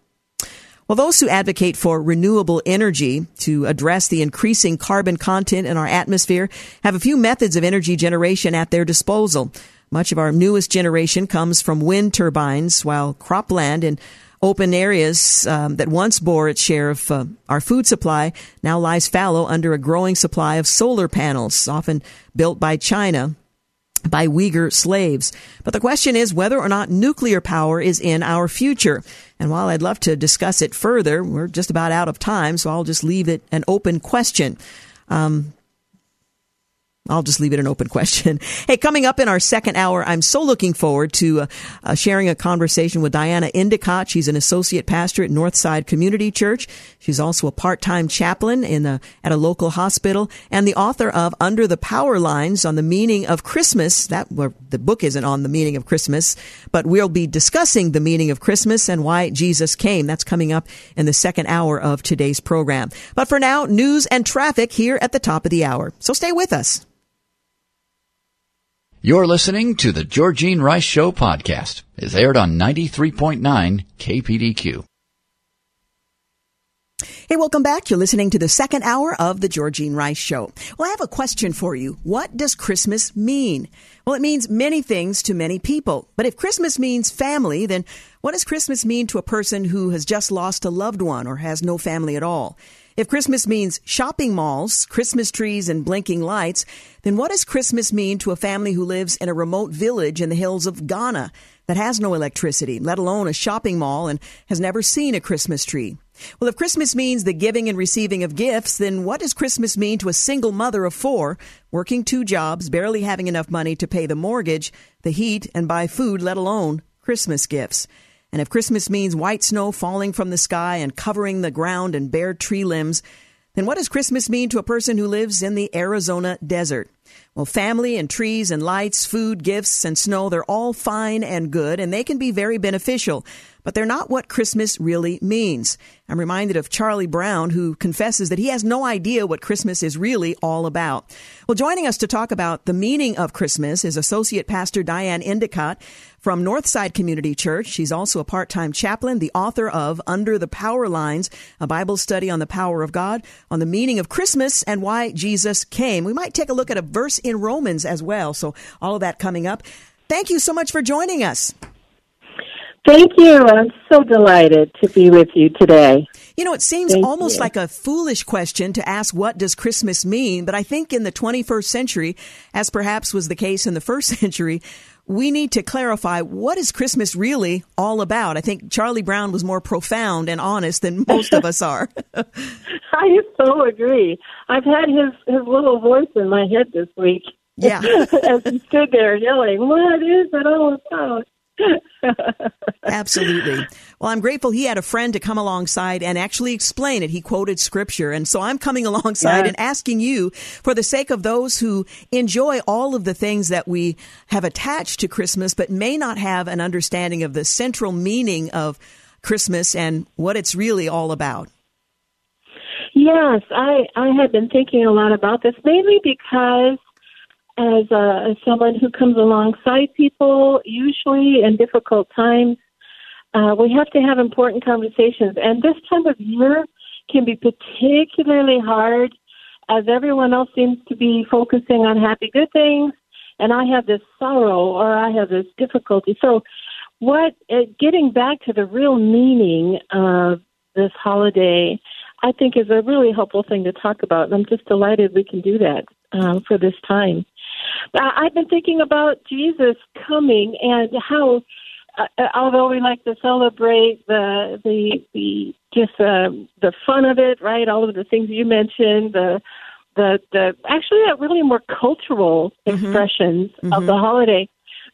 Well, those who advocate for renewable energy to address the increasing carbon content in our atmosphere have a few methods of energy generation at their disposal. Much of our newest generation comes from wind turbines, while cropland and open areas um, that once bore its share of uh, our food supply now lies fallow under a growing supply of solar panels, often built by China by Uyghur slaves. But the question is whether or not nuclear power is in our future. And while I'd love to discuss it further, we're just about out of time, so I'll just leave it an open question. Um, I'll just leave it an open question. Hey, coming up in our second hour, I'm so looking forward to uh, uh, sharing a conversation with Diana Endicott. She's an associate pastor at Northside Community Church. She's also a part-time chaplain in at a local hospital and the author of Under the Power Lines on the Meaning of Christmas. That well, the book isn't on the meaning of Christmas, but we'll be discussing the meaning of Christmas and why Jesus came. That's coming up in the second hour of today's program. But for now, news and traffic here at the top of the hour. So stay with us. You're listening to the Georgene Rice Show podcast. It's aired on 93.9 KPDQ. Hey, welcome back. You're listening to the second hour of the Georgene Rice Show. Well, I have a question for you. What does Christmas mean? Well, it means many things to many people. But if Christmas means family, then what does Christmas mean to a person who has just lost a loved one or has no family at all? If Christmas means shopping malls, Christmas trees, and blinking lights, then what does Christmas mean to a family who lives in a remote village in the hills of Ghana that has no electricity, let alone a shopping mall, and has never seen a Christmas tree? Well, if Christmas means the giving and receiving of gifts, then what does Christmas mean to a single mother of four, working two jobs, barely having enough money to pay the mortgage, the heat, and buy food, let alone Christmas gifts? And if Christmas means white snow falling from the sky and covering the ground and bare tree limbs, then what does Christmas mean to a person who lives in the Arizona desert? Well, family and trees and lights, food, gifts, and snow, they're all fine and good, and they can be very beneficial but they're not what Christmas really means. I'm reminded of Charlie Brown, who confesses that he has no idea what Christmas is really all about. Well, joining us to talk about the meaning of Christmas is Associate Pastor Diane Endicott from Northside Community Church. She's also a part-time chaplain, the author of Under the Power Lines, a Bible study on the power of God, on the meaning of Christmas and why Jesus came. We might take a look at a verse in Romans as well. So all of that coming up. Thank you so much for joining us. Thank you. I'm so delighted to be with you today. You know, it seems Thank almost you. like a foolish question to ask what does Christmas mean, but I think in the 21st century, as perhaps was the case in the first century, we need to clarify what is Christmas really all about. I think Charlie Brown was more profound and honest than most of us are. I so agree. I've had his his little voice in my head this week. Yeah. As he stood there yelling, What is it all about? Absolutely. Well, I'm grateful he had a friend to come alongside and actually explain it. He quoted scripture. And so I'm coming alongside and asking you, for the sake of those who enjoy all of the things that we have attached to Christmas, but may not have an understanding of the central meaning of Christmas and what it's really all about. Yes, I, I have been thinking a lot about this, mainly because as, uh, as someone who comes alongside people, usually in difficult times. Uh, we have to have important conversations, and this time of year can be particularly hard as everyone else seems to be focusing on happy, good things, and I have this sorrow or I have this difficulty. So, what uh, getting back to the real meaning of this holiday, I think is a really helpful thing to talk about, and I'm just delighted we can do that uh, for this time. Uh, I've been thinking about Jesus coming and how, uh, uh, although we like to celebrate the the the just uh, the fun of it, right? All of the things you mentioned, the the the actually uh, really more cultural mm-hmm. expressions mm-hmm. of the holiday.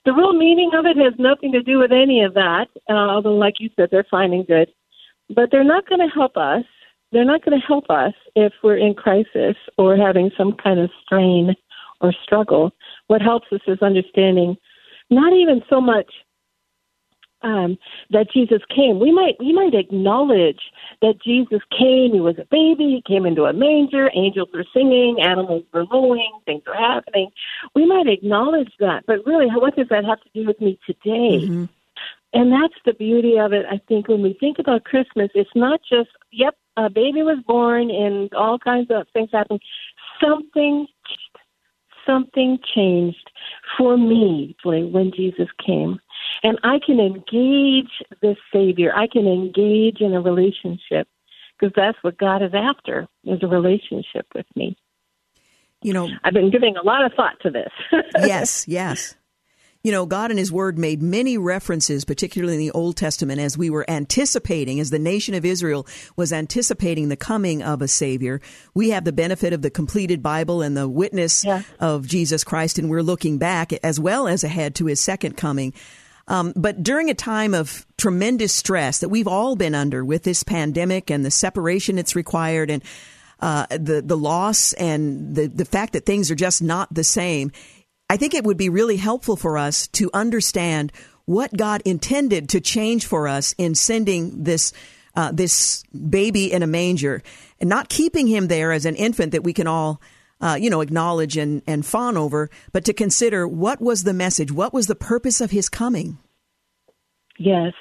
The real meaning of it has nothing to do with any of that. Uh, although, like you said, they're fine and good, but they're not going to help us. They're not going to help us if we're in crisis or having some kind of strain or struggle. What helps us is understanding not even so much um, that Jesus came. We might we might acknowledge that Jesus came. He was a baby. He came into a manger. Angels were singing. Animals were lowing. Things were happening. We might acknowledge that, but really, what does that have to do with me today? Mm-hmm. And that's the beauty of it. I think when we think about Christmas, it's not just yep, a baby was born and all kinds of things happened. Something something changed for me when Jesus came. And I can engage this Savior. I can engage in a relationship because that's what God is after is a relationship with me. You know, I've been giving a lot of thought to this. yes, yes. You know, God and His Word made many references, particularly in the Old Testament, as we were anticipating, as the nation of Israel was anticipating the coming of a Savior. We have the benefit of the completed Bible and the witness yeah. of Jesus Christ, and we're looking back as well as ahead to His second coming. Um, but during a time of tremendous stress that we've all been under with this pandemic and the separation it's required and uh, the the loss and the the fact that things are just not the same, I think it would be really helpful for us to understand what God intended to change for us in sending this uh, this baby in a manger and not keeping him there as an infant that we can all uh, you know acknowledge and, and fawn over, but to consider what was the message, what was the purpose of his coming. Yes,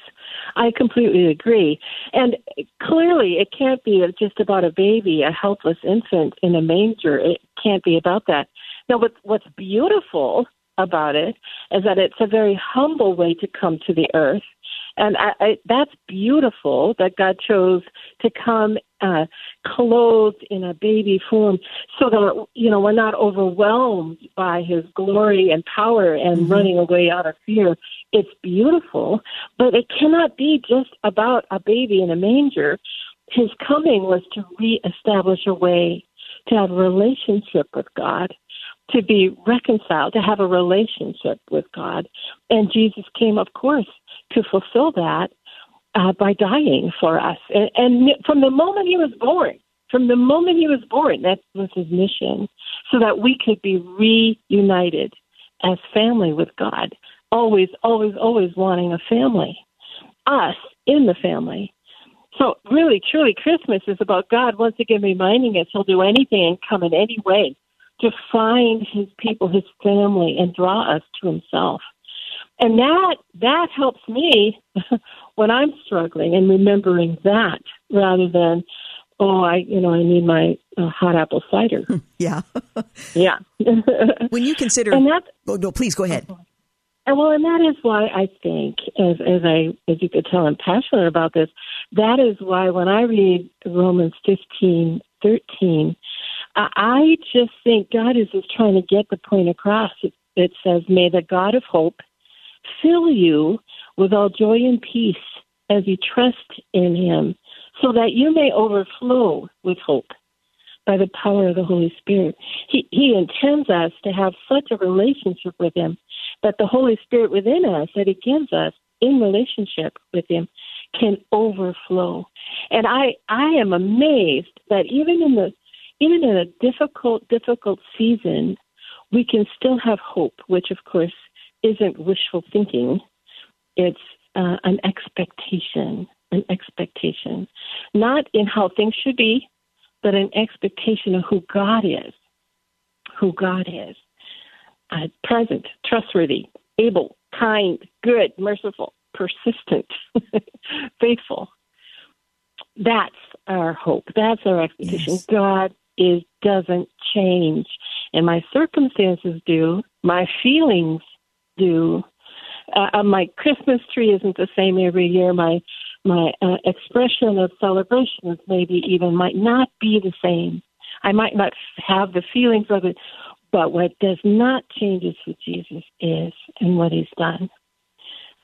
I completely agree. And clearly, it can't be just about a baby, a helpless infant in a manger. It can't be about that. Now, what, what's beautiful about it is that it's a very humble way to come to the earth. And I, I, that's beautiful that God chose to come uh, clothed in a baby form so that, you know, we're not overwhelmed by his glory and power and mm-hmm. running away out of fear. It's beautiful, but it cannot be just about a baby in a manger. His coming was to reestablish a way to have a relationship with God to be reconciled, to have a relationship with God. And Jesus came, of course, to fulfill that uh, by dying for us. And, and from the moment he was born, from the moment he was born, that was his mission, so that we could be reunited as family with God. Always, always, always wanting a family. Us in the family. So, really, truly, Christmas is about God once again reminding us He'll do anything and come in any way to find his people, his family, and draw us to himself. And that that helps me when I'm struggling and remembering that rather than oh I you know I need my uh, hot apple cider. yeah. yeah. when you consider and that, oh, no please go ahead. And well, and that is why I think, as as I as you could tell, I'm passionate about this. That is why when I read Romans fifteen thirteen, I just think God is just trying to get the point across. It, it says, May the God of hope fill you with all joy and peace as you trust in him, so that you may overflow with hope by the power of the Holy Spirit. He, he intends us to have such a relationship with him that the Holy Spirit within us that he gives us in relationship with him can overflow. And I, I am amazed that even in the even in a difficult, difficult season, we can still have hope, which of course isn't wishful thinking. It's uh, an expectation, an expectation, not in how things should be, but an expectation of who God is, who God is. Uh, present, trustworthy, able, kind, good, merciful, persistent, faithful. That's our hope. That's our expectation. Yes. God is doesn't change. And my circumstances do, my feelings do. Uh, uh, my Christmas tree isn't the same every year. My my uh, expression of celebrations maybe even might not be the same. I might not have the feelings of it But what does not change is who Jesus is and what he's done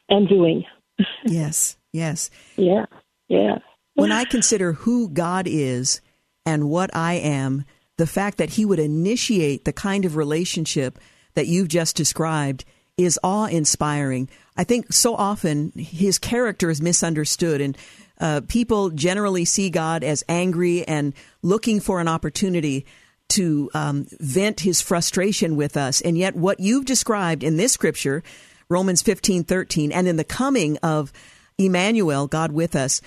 and doing. yes, yes. Yeah, yeah. When I consider who God is and what I am, the fact that he would initiate the kind of relationship that you've just described is awe inspiring. I think so often his character is misunderstood and uh, people generally see God as angry and looking for an opportunity to um, vent his frustration with us. And yet, what you've described in this scripture, Romans 15 13, and in the coming of Emmanuel, God with us,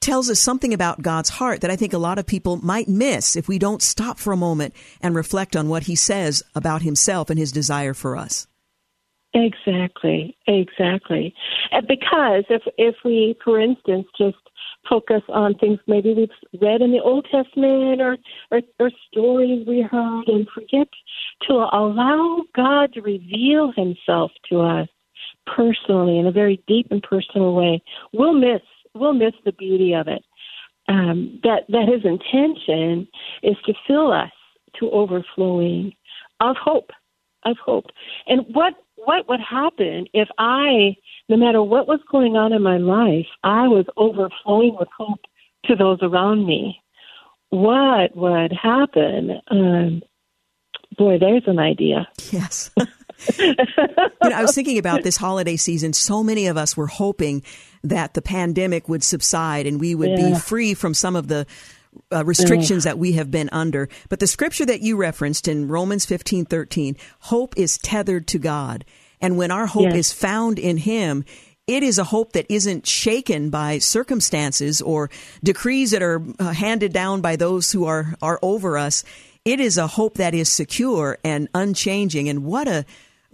tells us something about God's heart that I think a lot of people might miss if we don't stop for a moment and reflect on what he says about himself and his desire for us. Exactly, exactly. Uh, because if if we, for instance, just focus on things maybe we've read in the Old Testament or, or, or stories we heard and forget to allow God to reveal himself to us personally in a very deep and personal way, we'll miss we'll miss the beauty of it. Um, that that his intention is to fill us to overflowing of hope, of hope. And what what would happen if I, no matter what was going on in my life, I was overflowing with hope to those around me? What would happen? Um, boy, there's an idea. Yes. you know, I was thinking about this holiday season. So many of us were hoping that the pandemic would subside and we would yeah. be free from some of the uh, restrictions that we have been under. But the scripture that you referenced in Romans 15, 13, hope is tethered to God. And when our hope yes. is found in Him, it is a hope that isn't shaken by circumstances or decrees that are uh, handed down by those who are, are over us. It is a hope that is secure and unchanging. And what a,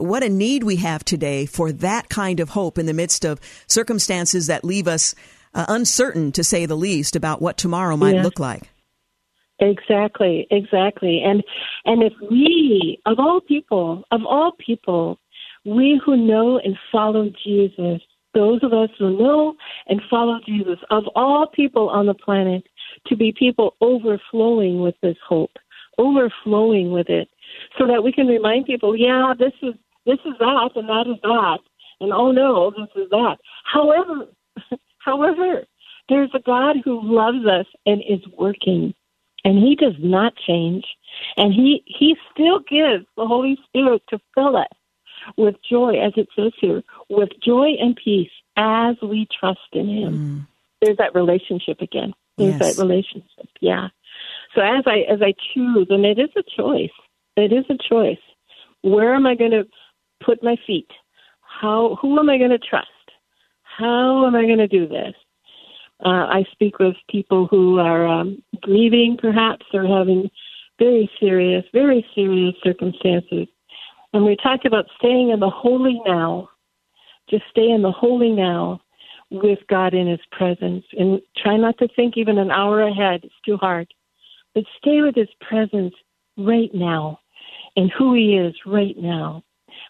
what a need we have today for that kind of hope in the midst of circumstances that leave us uh, uncertain, to say the least, about what tomorrow might yeah. look like. Exactly, exactly. And and if we, of all people, of all people, we who know and follow Jesus, those of us who know and follow Jesus, of all people on the planet, to be people overflowing with this hope, overflowing with it, so that we can remind people, yeah, this is this is that and that is that, and oh no, this is that. However, However, there's a God who loves us and is working, and He does not change, and He He still gives the Holy Spirit to fill us with joy, as it says here, with joy and peace as we trust in Him. Mm. There's that relationship again. There's yes. that relationship. Yeah. So as I as I choose, and it is a choice. It is a choice. Where am I going to put my feet? How who am I going to trust? how am I going to do this? Uh, I speak with people who are um, grieving, perhaps, or having very serious, very serious circumstances. And we talked about staying in the holy now. Just stay in the holy now with God in His presence. And try not to think even an hour ahead. It's too hard. But stay with His presence right now and who He is right now.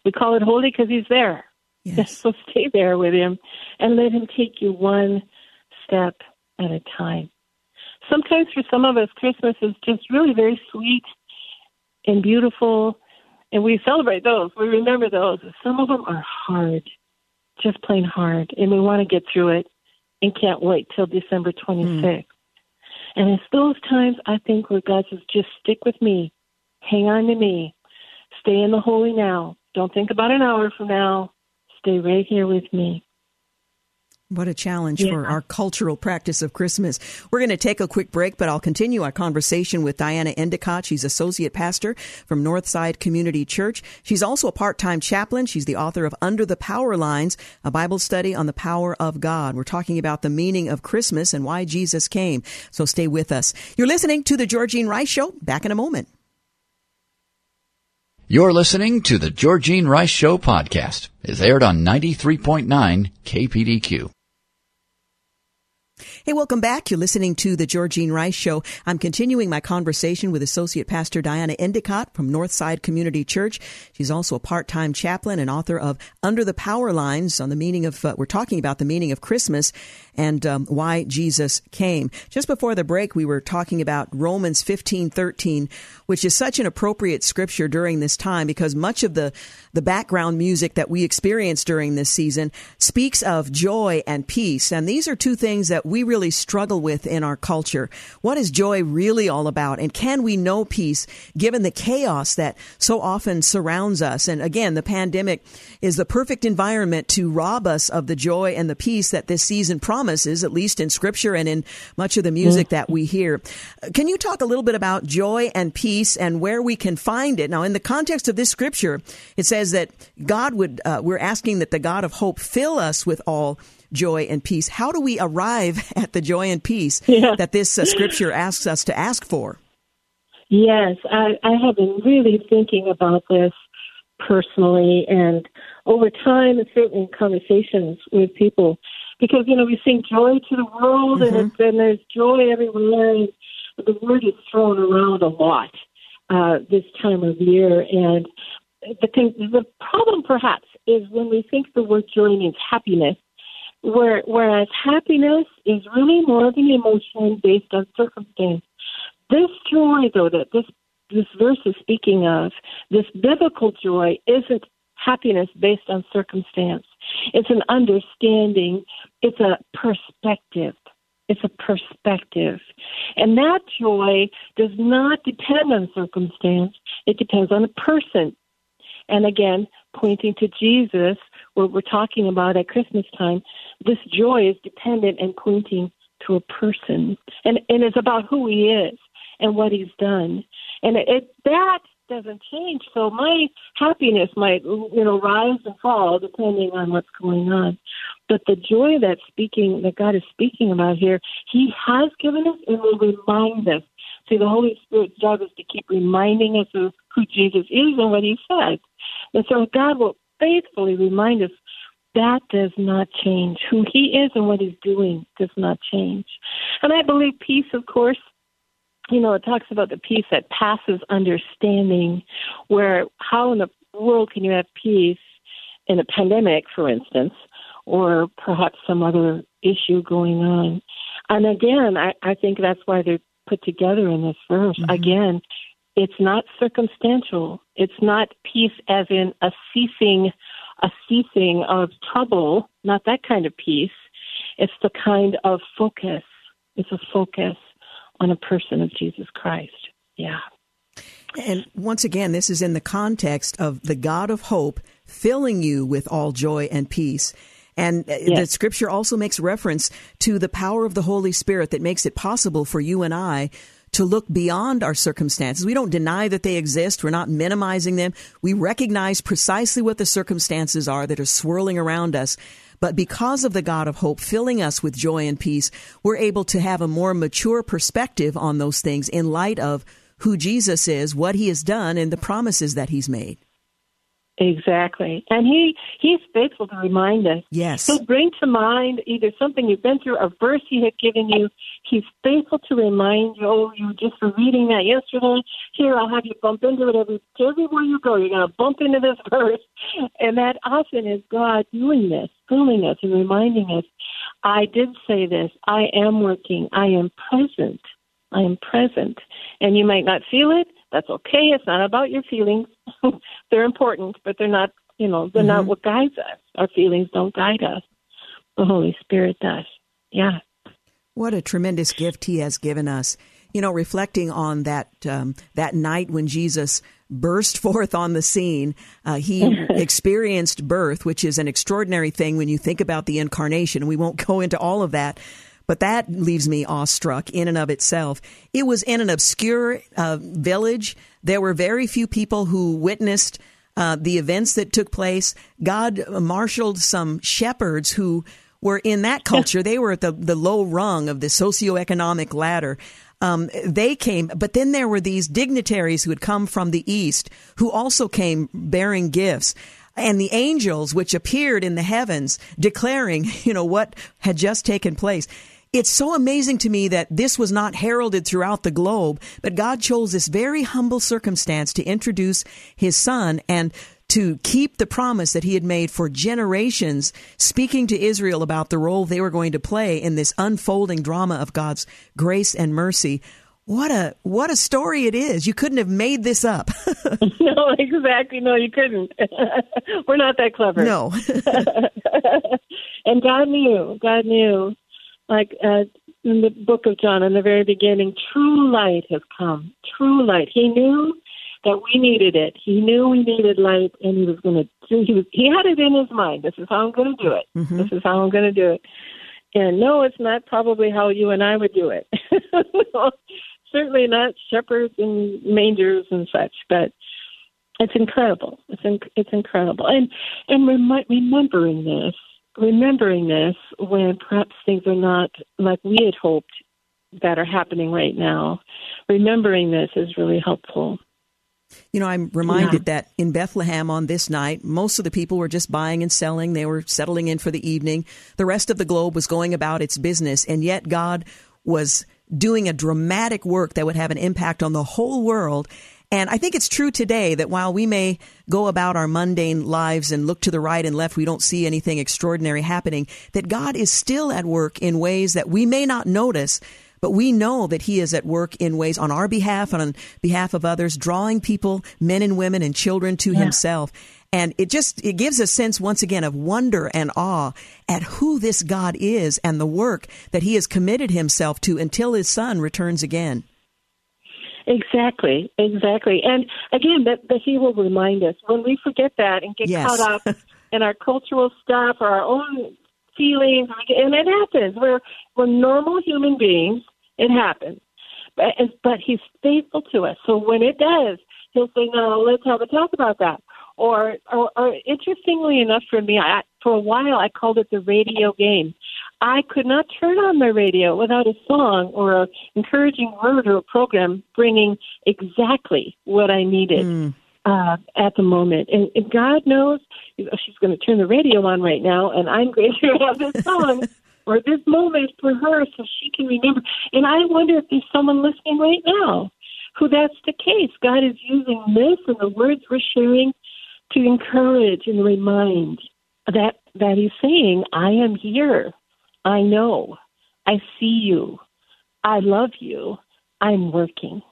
We call it holy because He's there. Yes. So stay there with him and let him take you one step at a time. Sometimes for some of us, Christmas is just really very sweet and beautiful, and we celebrate those. We remember those. Some of them are hard, just plain hard, and we want to get through it and can't wait till December 26th. Mm. And it's those times I think where God says, just stick with me, hang on to me, stay in the holy now. Don't think about an hour from now stay right here with me. What a challenge yeah. for our cultural practice of Christmas. We're going to take a quick break, but I'll continue our conversation with Diana Endicott. She's associate pastor from Northside Community Church. She's also a part-time chaplain. She's the author of Under the Power Lines, a Bible study on the power of God. We're talking about the meaning of Christmas and why Jesus came. So stay with us. You're listening to the Georgene Rice Show. Back in a moment. You're listening to the Georgene Rice Show podcast. It's aired on 93.9 KPDQ. Hey, welcome back. You're listening to the Georgene Rice Show. I'm continuing my conversation with Associate Pastor Diana Endicott from Northside Community Church. She's also a part-time chaplain and author of Under the Power Lines on the meaning of, uh, we're talking about the meaning of Christmas and um, why Jesus came. Just before the break, we were talking about Romans 15:13, which is such an appropriate scripture during this time because much of the the background music that we experience during this season speaks of joy and peace, and these are two things that we really struggle with in our culture. What is joy really all about, and can we know peace given the chaos that so often surrounds us? And again, the pandemic is the perfect environment to rob us of the joy and the peace that this season promises, at least in scripture and in much of the music mm. that we hear. Can you talk a little bit about joy and peace and where we can find it? Now, in the context of this scripture, it says that God would, uh, we're asking that the God of hope fill us with all joy and peace. How do we arrive at the joy and peace yeah. that this uh, scripture asks us to ask for? Yes, I, I have been really thinking about this personally and over time and certainly in conversations with people because you know we sing joy to the world mm-hmm. and, and there's joy everywhere and the word is thrown around a lot uh, this time of year and the thing the problem perhaps is when we think the word joy means happiness where, whereas happiness is really more of an emotion based on circumstance. This joy, though, that this this verse is speaking of, this biblical joy, isn't happiness based on circumstance. It's an understanding. It's a perspective. It's a perspective. And that joy does not depend on circumstance. It depends on a person. And again, pointing to Jesus, what we're talking about at Christmas time, this joy is dependent and pointing to a person. And, and it's about who he is and what he's done. And it, it that doesn't change. So my happiness might, you know, rise and fall depending on what's going on. But the joy that's speaking, that God is speaking about here, He has given us and will remind us. See, the Holy Spirit's job is to keep reminding us of who Jesus is and what He said. And so God will faithfully remind us that does not change. Who He is and what He's doing does not change. And I believe peace, of course, you know, it talks about the peace that passes understanding, where how in the world can you have peace in a pandemic, for instance, or perhaps some other issue going on? And again, I, I think that's why they're put together in this verse. Mm-hmm. Again, it's not circumstantial. It's not peace as in a ceasing, a ceasing of trouble. Not that kind of peace. It's the kind of focus. It's a focus on a person of Jesus Christ. Yeah. And once again, this is in the context of the God of hope filling you with all joy and peace. And uh, yes. the scripture also makes reference to the power of the Holy Spirit that makes it possible for you and I to look beyond our circumstances. We don't deny that they exist. We're not minimizing them. We recognize precisely what the circumstances are that are swirling around us. But because of the God of hope filling us with joy and peace, we're able to have a more mature perspective on those things in light of who Jesus is, what he has done, and the promises that he's made. Exactly. And he he's faithful to remind us. Yes. He'll bring to mind either something you've been through, a verse he had given you. He's faithful to remind you, oh, you just were reading that yesterday. Here, I'll have you bump into it every everywhere you go. You're gonna bump into this verse. And that often is God doing this, filling us and reminding us, I did say this, I am working, I am present. I am present. And you might not feel it, that's okay. It's not about your feelings. they're important, but they're not, you know, they're mm-hmm. not what guides us. Our feelings don't guide us. The Holy Spirit does. Yeah. What a tremendous gift He has given us. You know, reflecting on that um, that night when Jesus burst forth on the scene, uh, he experienced birth, which is an extraordinary thing when you think about the incarnation. We won't go into all of that, but that leaves me awestruck in and of itself. It was in an obscure uh, village. There were very few people who witnessed uh, the events that took place. God marshaled some shepherds who were in that culture. They were at the, the low rung of the socioeconomic ladder. Um, they came, but then there were these dignitaries who had come from the east who also came bearing gifts and the angels which appeared in the heavens declaring, you know, what had just taken place it's so amazing to me that this was not heralded throughout the globe, but God chose this very humble circumstance to introduce his son and to keep the promise that he had made for generations, speaking to Israel about the role they were going to play in this unfolding drama of God's grace and mercy. What a what a story it is. You couldn't have made this up. no, exactly. No, you couldn't. We're not that clever. No. and God knew. God knew. Like uh, in the book of John, in the very beginning, true light has come. True light. He knew that we needed it. He knew we needed light, and he was going to do. He was. He had it in his mind. This is how I'm going to do it. Mm-hmm. This is how I'm going to do it. And no, it's not probably how you and I would do it. Certainly not shepherds and mangers and such, but it's incredible. It's inc- it's incredible. And and rem- remembering this, remembering this when perhaps things are not like we had hoped that are happening right now. Remembering this is really helpful. You know, I'm reminded yeah. that in Bethlehem on this night, most of the people were just buying and selling. They were settling in for the evening. The rest of the globe was going about its business, and yet God was doing a dramatic work that would have an impact on the whole world. And I think it's true today that while we may go about our mundane lives and look to the right and left, we don't see anything extraordinary happening, that God is still at work in ways that we may not notice, but we know that He is at work in ways on our behalf and on behalf of others, drawing people, men and women and children to yeah. Himself. And it just, it gives a sense once again of wonder and awe at who this God is and the work that he has committed himself to until his son returns again. Exactly, exactly. And again, that, that he will remind us when we forget that and get yes. caught up in our cultural stuff or our own feelings, and it happens. We're, we're normal human beings. It happens. But, but he's faithful to us. So when it does, he'll say, no, let's have a talk about that. Or, or, or interestingly enough for me, I, for a while I called it the radio game. I could not turn on my radio without a song or an encouraging word or a program bringing exactly what I needed mm. uh, at the moment. And, and God knows she's going to turn the radio on right now, and I'm going to have this song or this moment for her so she can remember. And I wonder if there's someone listening right now who that's the case. God is using this and the words we're sharing to encourage and remind that that he's saying, I am here. I know. I see you. I love you. I'm working.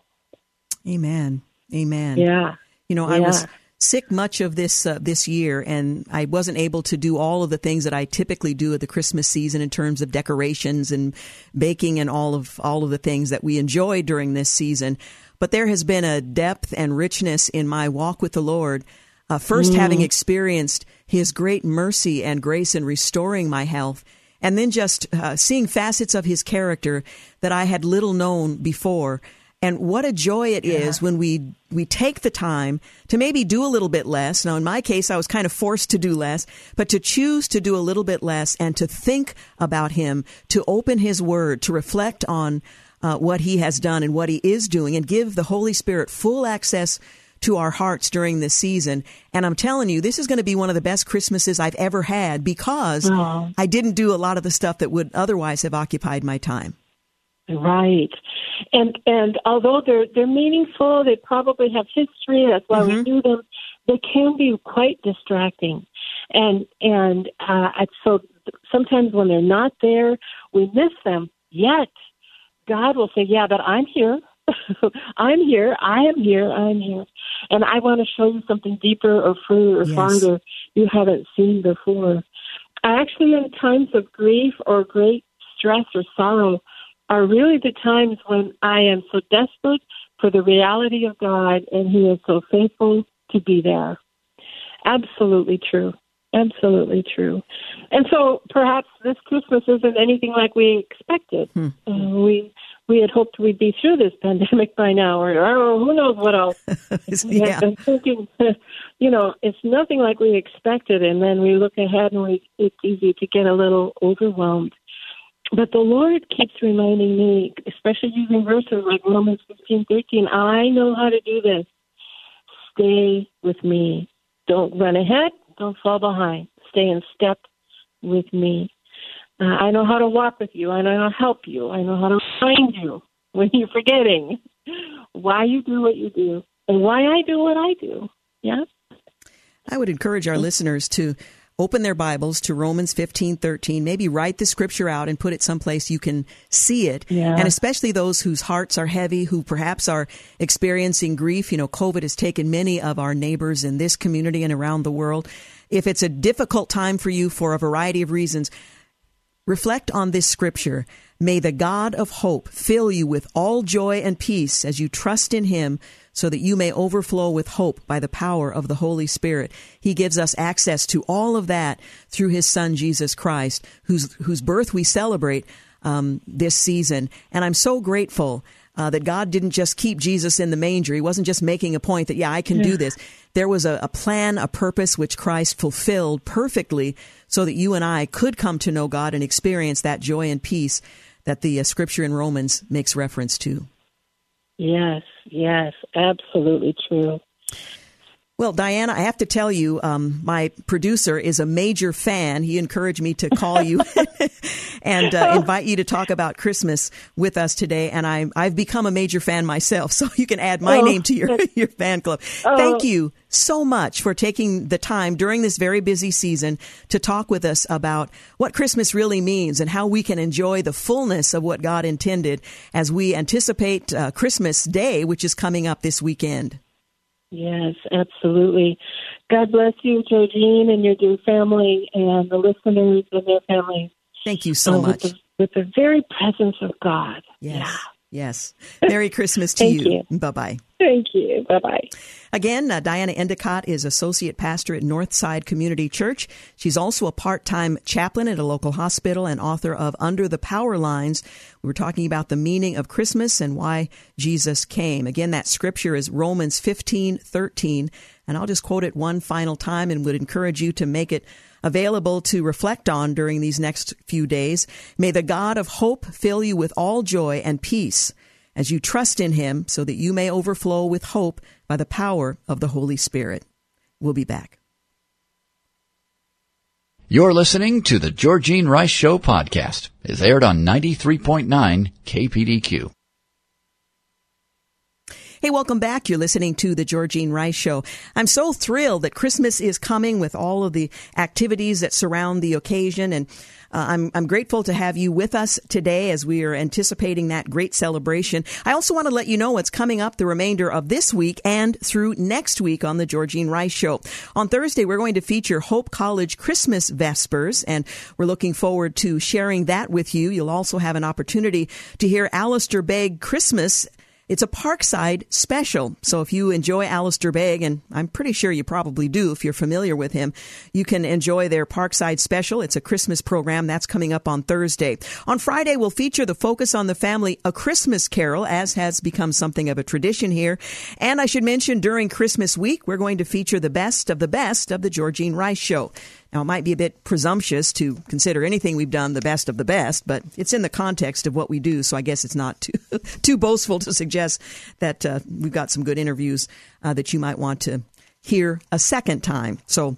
Amen. Amen. Yeah. You know, yeah. I was sick much of this uh, this year, and I wasn't able to do all of the things that I typically do at the Christmas season in terms of decorations and baking and all of all of the things that we enjoy during this season. But there has been a depth and richness in my walk with the Lord uh, first, mm. having experienced His great mercy and grace in restoring my health, and then just uh, seeing facets of His character that I had little known before. And what a joy it yeah. is when we we take the time to maybe do a little bit less. Now, in my case, I was kind of forced to do less, but to choose to do a little bit less and to think about Him, to open His Word, to reflect on uh, what He has done and what He is doing, and give the Holy Spirit full access to our hearts during this season. And I'm telling you, this is going to be one of the best Christmases I've ever had because. I didn't do a lot of the stuff that would otherwise have occupied my time. Right. And and although they're they're meaningful, they probably have history, that's why mm-hmm. we do them, they can be quite distracting. And and uh so sometimes when they're not there, we miss them. Yet God will say, Yeah, but I'm here. I'm here. I am here. I'm here. And I want to show you something deeper or further or yes. farther you haven't seen before. Actually, in times of grief or great stress or sorrow, are really the times when I am so desperate for the reality of God and He is so faithful to be there. Absolutely true. Absolutely true. And so perhaps this Christmas isn't anything like we expected. Hmm. Uh, we we had hoped we'd be through this pandemic by now, or, or who knows what else. yeah. I'm thinking, you know, it's nothing like we expected, and then we look ahead and we, it's easy to get a little overwhelmed. But the Lord keeps reminding me, especially using verses like Romans fifteen thirteen. I know how to do this. Stay with me. Don't run ahead. Don't fall behind. Stay in step with me. Uh, I know how to walk with you. I know how to help you. I know how to remind you when you're forgetting why you do what you do and why I do what I do. Yeah. I would encourage our listeners to open their Bibles to Romans 15, 13, maybe write the scripture out and put it someplace you can see it. Yeah. And especially those whose hearts are heavy, who perhaps are experiencing grief. You know, COVID has taken many of our neighbors in this community and around the world. If it's a difficult time for you for a variety of reasons, reflect on this scripture. May the God of hope fill you with all joy and peace as you trust in him so that you may overflow with hope by the power of the Holy Spirit. He gives us access to all of that through his son, Jesus Christ, whose, whose birth we celebrate um, this season. And I'm so grateful uh, that God didn't just keep Jesus in the manger. He wasn't just making a point that, yeah, I can yeah. do this. There was a, a plan, a purpose which Christ fulfilled perfectly so that you and I could come to know God and experience that joy and peace that the uh, scripture in Romans makes reference to. Yes, yes, absolutely true. Well, Diana, I have to tell you, um, my producer is a major fan. He encouraged me to call you and uh, invite you to talk about Christmas with us today. And I, I've become a major fan myself, so you can add my oh. name to your, your fan club. Oh. Thank you so much for taking the time during this very busy season to talk with us about what Christmas really means and how we can enjoy the fullness of what God intended as we anticipate uh, Christmas Day, which is coming up this weekend. Yes, absolutely. God bless you, Georgene, and your dear family, and the listeners and their families. Thank you so uh, much. With the, with the, very presence of God. Yes. Yeah. Yes. Merry Christmas to you. you. Bye bye. Thank you. Bye bye. Again, uh, Diana Endicott is associate pastor at Northside Community Church. She's also a part time chaplain at a local hospital and author of Under the Power Lines. We were talking about the meaning of Christmas and why Jesus came. Again, that scripture is Romans 15 13. And I'll just quote it one final time and would encourage you to make it available to reflect on during these next few days. May the God of hope fill you with all joy and peace as you trust in him so that you may overflow with hope by the power of the Holy Spirit. We'll be back. You're listening to the Georgene Rice Show podcast. It's aired on 93.9 KPDQ. Hey, welcome back. You're listening to the Georgene Rice Show. I'm so thrilled that Christmas is coming with all of the activities that surround the occasion and uh, I'm, I'm grateful to have you with us today as we are anticipating that great celebration. I also want to let you know what's coming up the remainder of this week and through next week on the Georgene Rice Show. On Thursday, we're going to feature Hope College Christmas Vespers, and we're looking forward to sharing that with you. You'll also have an opportunity to hear Alistair Begg Christmas it's a Parkside special. So if you enjoy Alistair Begg, and I'm pretty sure you probably do if you're familiar with him, you can enjoy their Parkside special. It's a Christmas program that's coming up on Thursday. On Friday, we'll feature the Focus on the Family, a Christmas carol, as has become something of a tradition here. And I should mention during Christmas week, we're going to feature the best of the best of the Georgene Rice Show. Now, it might be a bit presumptuous to consider anything we've done the best of the best, but it's in the context of what we do, so I guess it's not too, too boastful to suggest that uh, we've got some good interviews uh, that you might want to hear a second time. So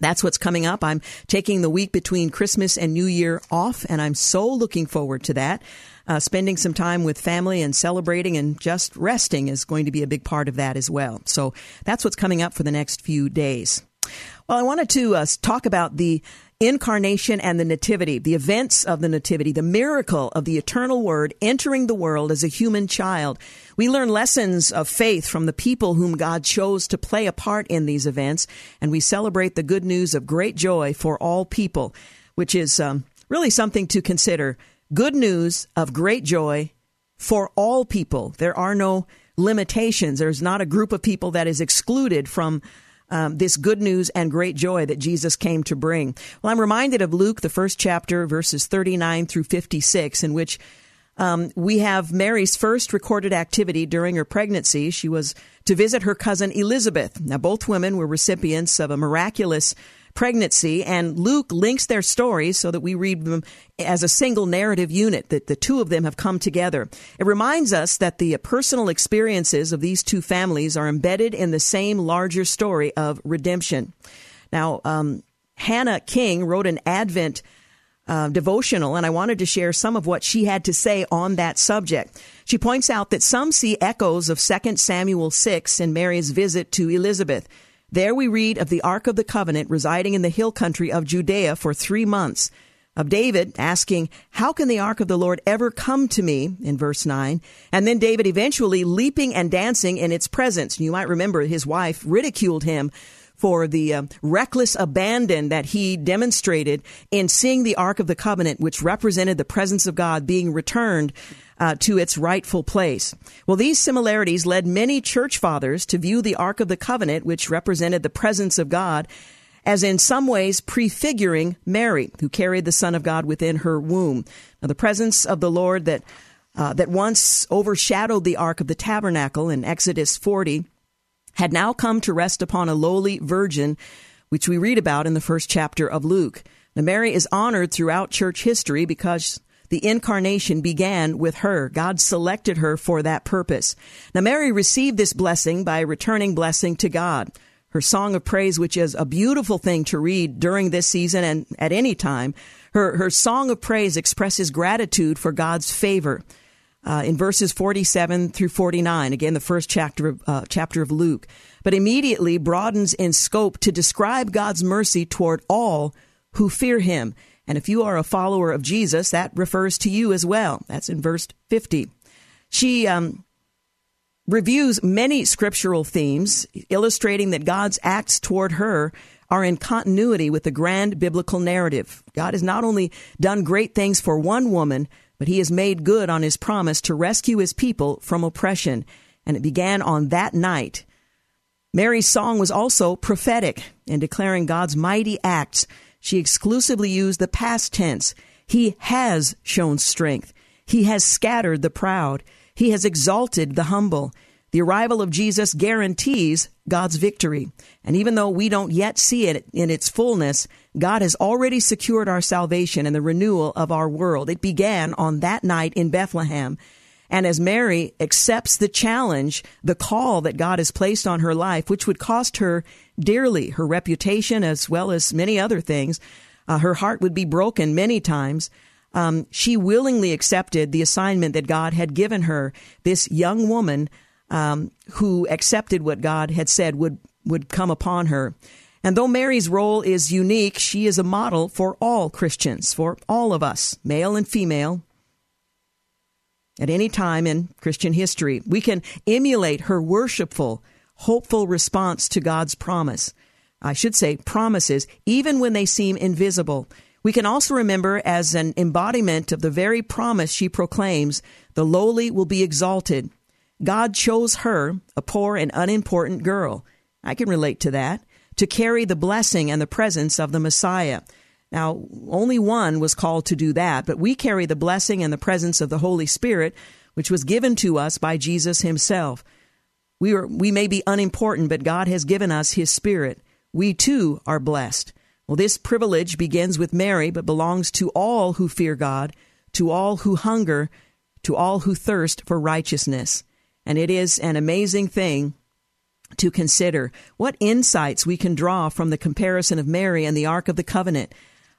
that's what's coming up. I'm taking the week between Christmas and New Year off, and I'm so looking forward to that. Uh, spending some time with family and celebrating and just resting is going to be a big part of that as well. So that's what's coming up for the next few days. Well, I wanted to uh, talk about the incarnation and the nativity, the events of the nativity, the miracle of the eternal word entering the world as a human child. We learn lessons of faith from the people whom God chose to play a part in these events, and we celebrate the good news of great joy for all people, which is um, really something to consider. Good news of great joy for all people. There are no limitations. There's not a group of people that is excluded from um, this good news and great joy that Jesus came to bring. Well, I'm reminded of Luke, the first chapter, verses 39 through 56, in which um, we have Mary's first recorded activity during her pregnancy. She was to visit her cousin Elizabeth. Now, both women were recipients of a miraculous pregnancy, and Luke links their stories so that we read them as a single narrative unit, that the two of them have come together. It reminds us that the personal experiences of these two families are embedded in the same larger story of redemption. Now, um, Hannah King wrote an Advent uh, devotional, and I wanted to share some of what she had to say on that subject. She points out that some see echoes of 2 Samuel 6 in Mary's visit to Elizabeth. There we read of the Ark of the Covenant residing in the hill country of Judea for three months. Of David asking, How can the ark of the Lord ever come to me? in verse 9. And then David eventually leaping and dancing in its presence. You might remember his wife ridiculed him for the uh, reckless abandon that he demonstrated in seeing the Ark of the Covenant, which represented the presence of God being returned uh, to its rightful place. Well, these similarities led many church fathers to view the Ark of the Covenant, which represented the presence of God, as in some ways prefiguring Mary, who carried the Son of God within her womb. Now, the presence of the Lord that uh, that once overshadowed the Ark of the Tabernacle in Exodus 40 had now come to rest upon a lowly virgin, which we read about in the first chapter of Luke. Now, Mary is honored throughout church history because the incarnation began with her. God selected her for that purpose. Now, Mary received this blessing by returning blessing to God. Her song of praise, which is a beautiful thing to read during this season and at any time, her, her song of praise expresses gratitude for God's favor uh, in verses 47 through 49, again, the first chapter of, uh, chapter of Luke, but immediately broadens in scope to describe God's mercy toward all who fear him. And if you are a follower of Jesus, that refers to you as well. That's in verse 50. She um, reviews many scriptural themes, illustrating that God's acts toward her are in continuity with the grand biblical narrative. God has not only done great things for one woman, but he has made good on his promise to rescue his people from oppression, and it began on that night. Mary's song was also prophetic in declaring God's mighty acts. She exclusively used the past tense. He has shown strength. He has scattered the proud. He has exalted the humble. The arrival of Jesus guarantees God's victory. And even though we don't yet see it in its fullness, God has already secured our salvation and the renewal of our world. It began on that night in Bethlehem. And as Mary accepts the challenge, the call that God has placed on her life, which would cost her dearly, her reputation as well as many other things, uh, her heart would be broken many times. Um, she willingly accepted the assignment that God had given her. This young woman um, who accepted what God had said would would come upon her. And though Mary's role is unique, she is a model for all Christians, for all of us, male and female. At any time in Christian history, we can emulate her worshipful, hopeful response to God's promise. I should say promises, even when they seem invisible. We can also remember as an embodiment of the very promise she proclaims the lowly will be exalted, God chose her, a poor and unimportant girl. I can relate to that, to carry the blessing and the presence of the Messiah. Now, only one was called to do that, but we carry the blessing and the presence of the Holy Spirit, which was given to us by Jesus himself. We, are, we may be unimportant, but God has given us his Spirit. We too are blessed. Well, this privilege begins with Mary, but belongs to all who fear God, to all who hunger, to all who thirst for righteousness. And it is an amazing thing to consider what insights we can draw from the comparison of Mary and the Ark of the Covenant,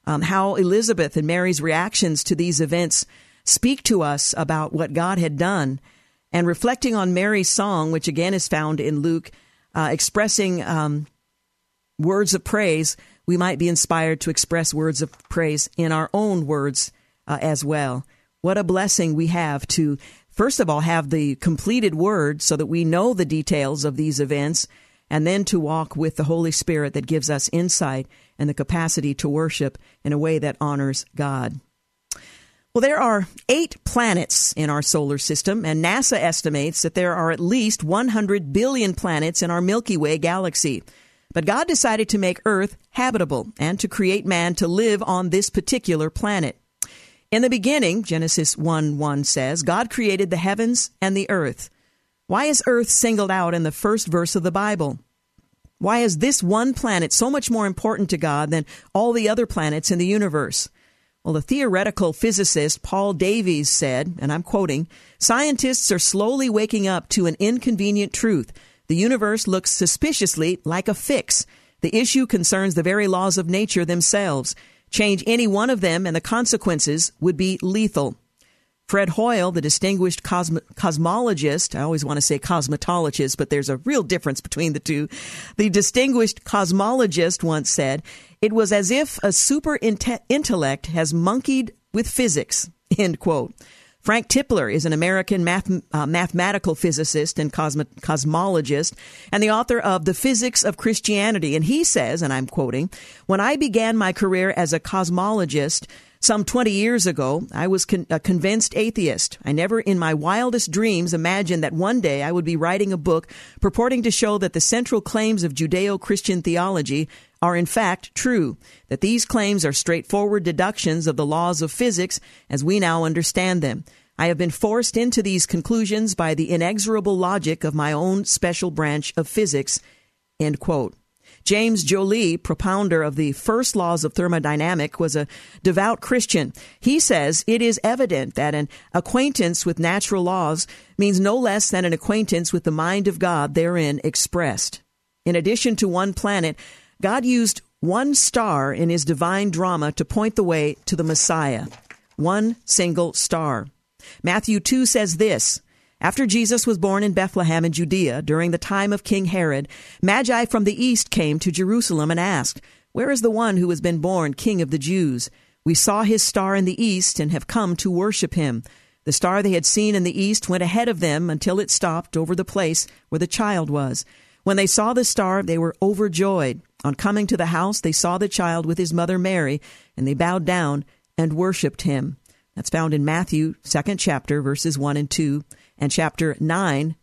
um, how Elizabeth and Mary's reactions to these events speak to us about what God had done, and reflecting on Mary's song, which again is found in Luke, uh, expressing um, words of praise, we might be inspired to express words of praise in our own words uh, as well. What a blessing we have to first of all, have the completed word so that we know the details of these events, and then to walk with the Holy Spirit that gives us insight and the capacity to worship in a way that honors God. Well, there are eight planets in our solar system, and NASA estimates that there are at least 100 billion planets in our Milky Way galaxy. But God decided to make Earth habitable and to create man to live on this particular planet. In the beginning, Genesis 1 1 says, God created the heavens and the earth. Why is earth singled out in the first verse of the Bible? Why is this one planet so much more important to God than all the other planets in the universe? Well, the theoretical physicist Paul Davies said, and I'm quoting, scientists are slowly waking up to an inconvenient truth. The universe looks suspiciously like a fix. The issue concerns the very laws of nature themselves. Change any one of them and the consequences would be lethal. Fred Hoyle, the distinguished cosmo- cosmologist, I always want to say cosmetologist, but there's a real difference between the two. The distinguished cosmologist once said, it was as if a super inte- intellect has monkeyed with physics, end quote. Frank Tipler is an American math, uh, mathematical physicist and cosmo- cosmologist and the author of The Physics of Christianity. And he says, and I'm quoting, When I began my career as a cosmologist, some 20 years ago, I was con- a convinced atheist. I never in my wildest dreams imagined that one day I would be writing a book purporting to show that the central claims of Judeo Christian theology are in fact true, that these claims are straightforward deductions of the laws of physics as we now understand them. I have been forced into these conclusions by the inexorable logic of my own special branch of physics. End quote. James Joly, propounder of the first laws of thermodynamics, was a devout Christian. He says it is evident that an acquaintance with natural laws means no less than an acquaintance with the mind of God therein expressed. In addition to one planet, God used one star in his divine drama to point the way to the Messiah. One single star. Matthew 2 says this After Jesus was born in Bethlehem in Judea during the time of King Herod, Magi from the east came to Jerusalem and asked, Where is the one who has been born King of the Jews? We saw his star in the east and have come to worship him. The star they had seen in the east went ahead of them until it stopped over the place where the child was. When they saw the star, they were overjoyed. On coming to the house, they saw the child with his mother Mary, and they bowed down and worshipped him. That's found in Matthew, second chapter, verses 1 and 2, and chapter 9,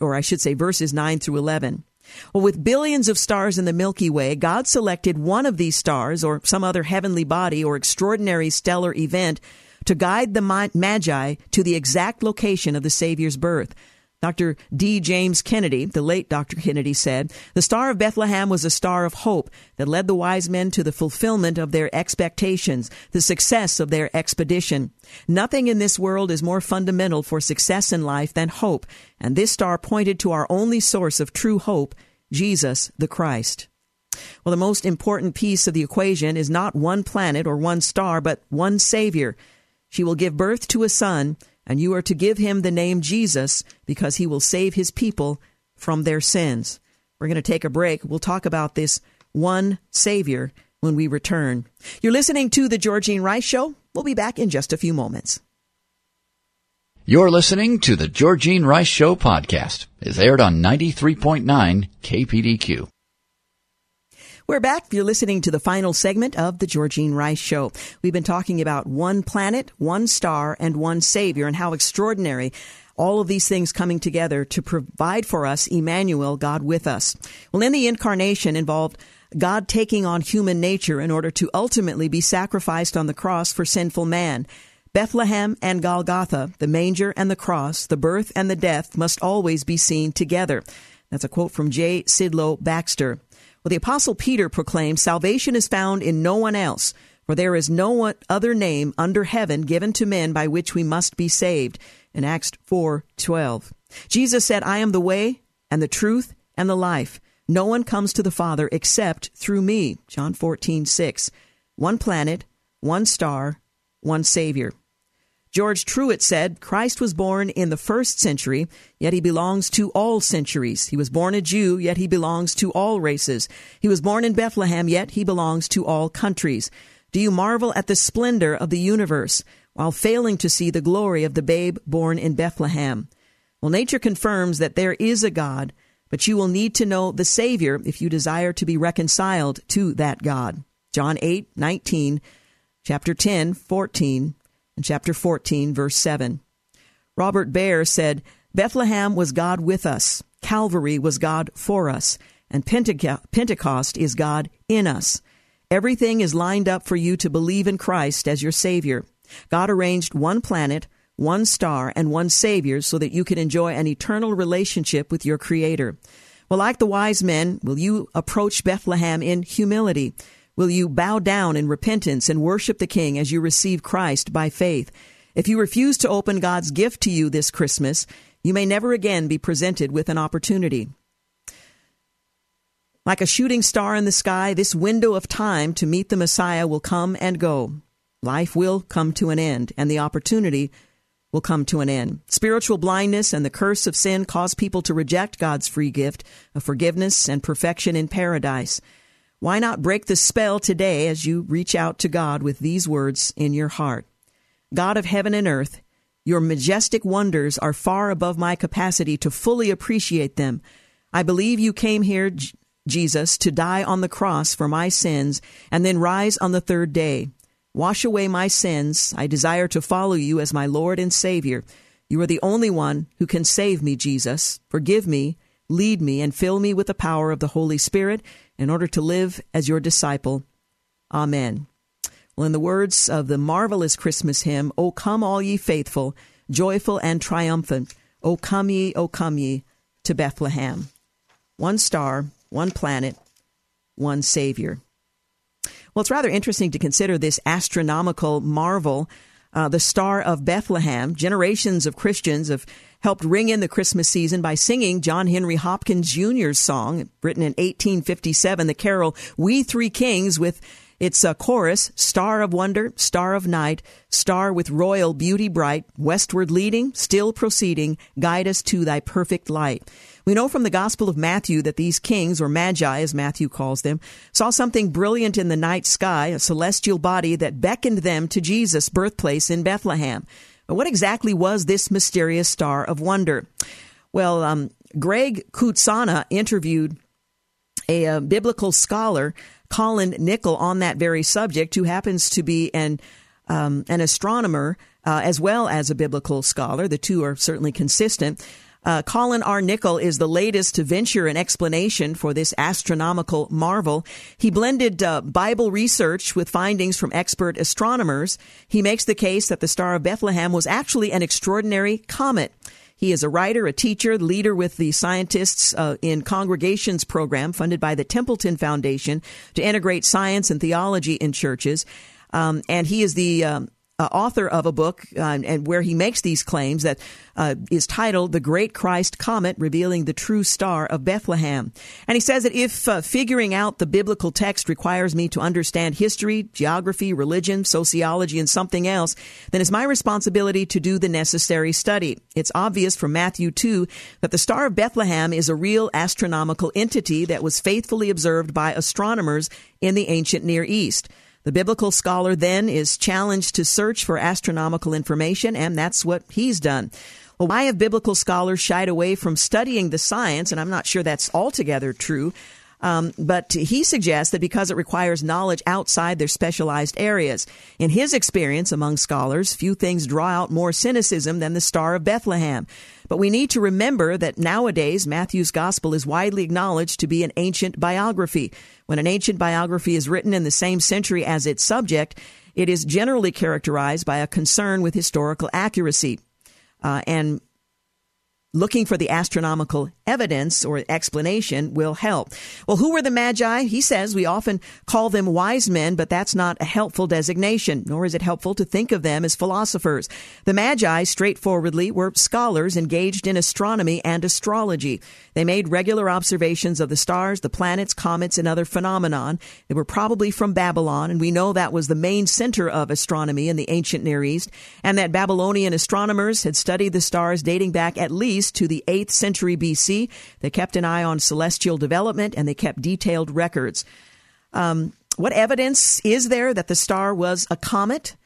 or I should say verses 9 through 11. Well, with billions of stars in the Milky Way, God selected one of these stars, or some other heavenly body or extraordinary stellar event, to guide the Magi to the exact location of the Savior's birth. Dr. D. James Kennedy, the late Dr. Kennedy, said, The Star of Bethlehem was a star of hope that led the wise men to the fulfillment of their expectations, the success of their expedition. Nothing in this world is more fundamental for success in life than hope, and this star pointed to our only source of true hope, Jesus the Christ. Well, the most important piece of the equation is not one planet or one star, but one Savior. She will give birth to a son and you are to give him the name Jesus because he will save his people from their sins. We're going to take a break. We'll talk about this one Savior when we return. You're listening to The Georgene Rice Show. We'll be back in just a few moments. You're listening to The Georgene Rice Show podcast. It's aired on 93.9 KPDQ. We're back. You're listening to the final segment of the Georgene Rice Show. We've been talking about one planet, one star, and one Savior, and how extraordinary all of these things coming together to provide for us Emmanuel, God with us. Well, in the incarnation involved God taking on human nature in order to ultimately be sacrificed on the cross for sinful man. Bethlehem and Golgotha, the manger and the cross, the birth and the death must always be seen together. That's a quote from J. Sidlow Baxter. Well, the apostle Peter proclaimed, salvation is found in no one else, for there is no other name under heaven given to men by which we must be saved. In Acts 4:12. Jesus said, I am the way and the truth and the life. No one comes to the Father except through me. John 14:6. One planet, one star, one Savior. George Truett said, Christ was born in the first century, yet he belongs to all centuries. He was born a Jew, yet he belongs to all races. He was born in Bethlehem, yet he belongs to all countries. Do you marvel at the splendor of the universe while failing to see the glory of the babe born in Bethlehem? Well, nature confirms that there is a God, but you will need to know the Savior if you desire to be reconciled to that God. John 8, 19, chapter 10, 14, in chapter 14, verse 7. Robert Baer said, Bethlehem was God with us, Calvary was God for us, and Pentecost is God in us. Everything is lined up for you to believe in Christ as your Savior. God arranged one planet, one star, and one Savior so that you can enjoy an eternal relationship with your Creator. Well, like the wise men, will you approach Bethlehem in humility? Will you bow down in repentance and worship the King as you receive Christ by faith? If you refuse to open God's gift to you this Christmas, you may never again be presented with an opportunity. Like a shooting star in the sky, this window of time to meet the Messiah will come and go. Life will come to an end, and the opportunity will come to an end. Spiritual blindness and the curse of sin cause people to reject God's free gift of forgiveness and perfection in paradise. Why not break the spell today as you reach out to God with these words in your heart? God of heaven and earth, your majestic wonders are far above my capacity to fully appreciate them. I believe you came here, Jesus, to die on the cross for my sins and then rise on the third day. Wash away my sins. I desire to follow you as my Lord and Savior. You are the only one who can save me, Jesus. Forgive me, lead me, and fill me with the power of the Holy Spirit in order to live as your disciple. Amen. Well, in the words of the marvelous Christmas hymn, O come all ye faithful, joyful and triumphant, O come ye, O come ye to Bethlehem. One star, one planet, one Savior. Well, it's rather interesting to consider this astronomical marvel, uh, the Star of Bethlehem. Generations of Christians have helped ring in the Christmas season by singing John Henry Hopkins Jr.'s song, written in 1857, the carol We Three Kings, with its a chorus, Star of Wonder, Star of Night, Star with royal beauty bright, westward leading, still proceeding, guide us to thy perfect light. We know from the Gospel of Matthew that these kings, or magi as Matthew calls them, saw something brilliant in the night sky, a celestial body that beckoned them to Jesus' birthplace in Bethlehem. What exactly was this mysterious star of wonder? Well, um, Greg Cootsona interviewed a, a, biblical scholar, Colin Nicholl, on that very subject, who happens to be an um, an astronomer uh, as well as a biblical scholar. The two are certainly consistent. Uh, Colin R. Nicholl is the latest to venture an explanation for this astronomical marvel. He blended uh, Bible research with findings from expert astronomers. He makes the case that the Star of Bethlehem was actually an extraordinary comet. He is a writer, a teacher, leader with the Scientists uh, in Congregations program funded by the Templeton Foundation to integrate science and theology in churches. Um, and he is the um, uh, author of a book uh, and where he makes these claims that uh, is titled "The Great Christ Comet: Revealing the True Star of Bethlehem." And he says that if uh, figuring out the biblical text requires me to understand history, geography, religion, sociology, and something else, then it's my responsibility to do the necessary study. It's obvious from Matthew 2 that the Star of Bethlehem is a real astronomical entity that was faithfully observed by astronomers in the ancient Near East. The biblical scholar then is challenged to search for astronomical information, and that's what he's done. Well, why have biblical scholars shied away from studying the science? And I'm not sure that's altogether true. Um, but he suggests that because it requires knowledge outside their specialized areas. In his experience among scholars, few things draw out more cynicism than the Star of Bethlehem. But we need to remember that nowadays Matthew's gospel is widely acknowledged to be an ancient biography. When an ancient biography is written in the same century as its subject, it is generally characterized by a concern with historical accuracy. Uh, and looking for the astronomical evidence or explanation will help. Well, who were the Magi? He says we often call them wise men, but that's not a helpful designation, nor is it helpful to think of them as philosophers. The Magi, straightforwardly, were scholars engaged in astronomy and astrology. They made regular observations of the stars, the planets, comets, and other phenomenon. They were probably from Babylon, and we know that was the main center of astronomy in the ancient Near East, and that Babylonian astronomers had studied the stars dating back at least to the 8th century BC. They kept an eye on celestial development, and they kept detailed records. Um, what evidence is there that the star was a comet?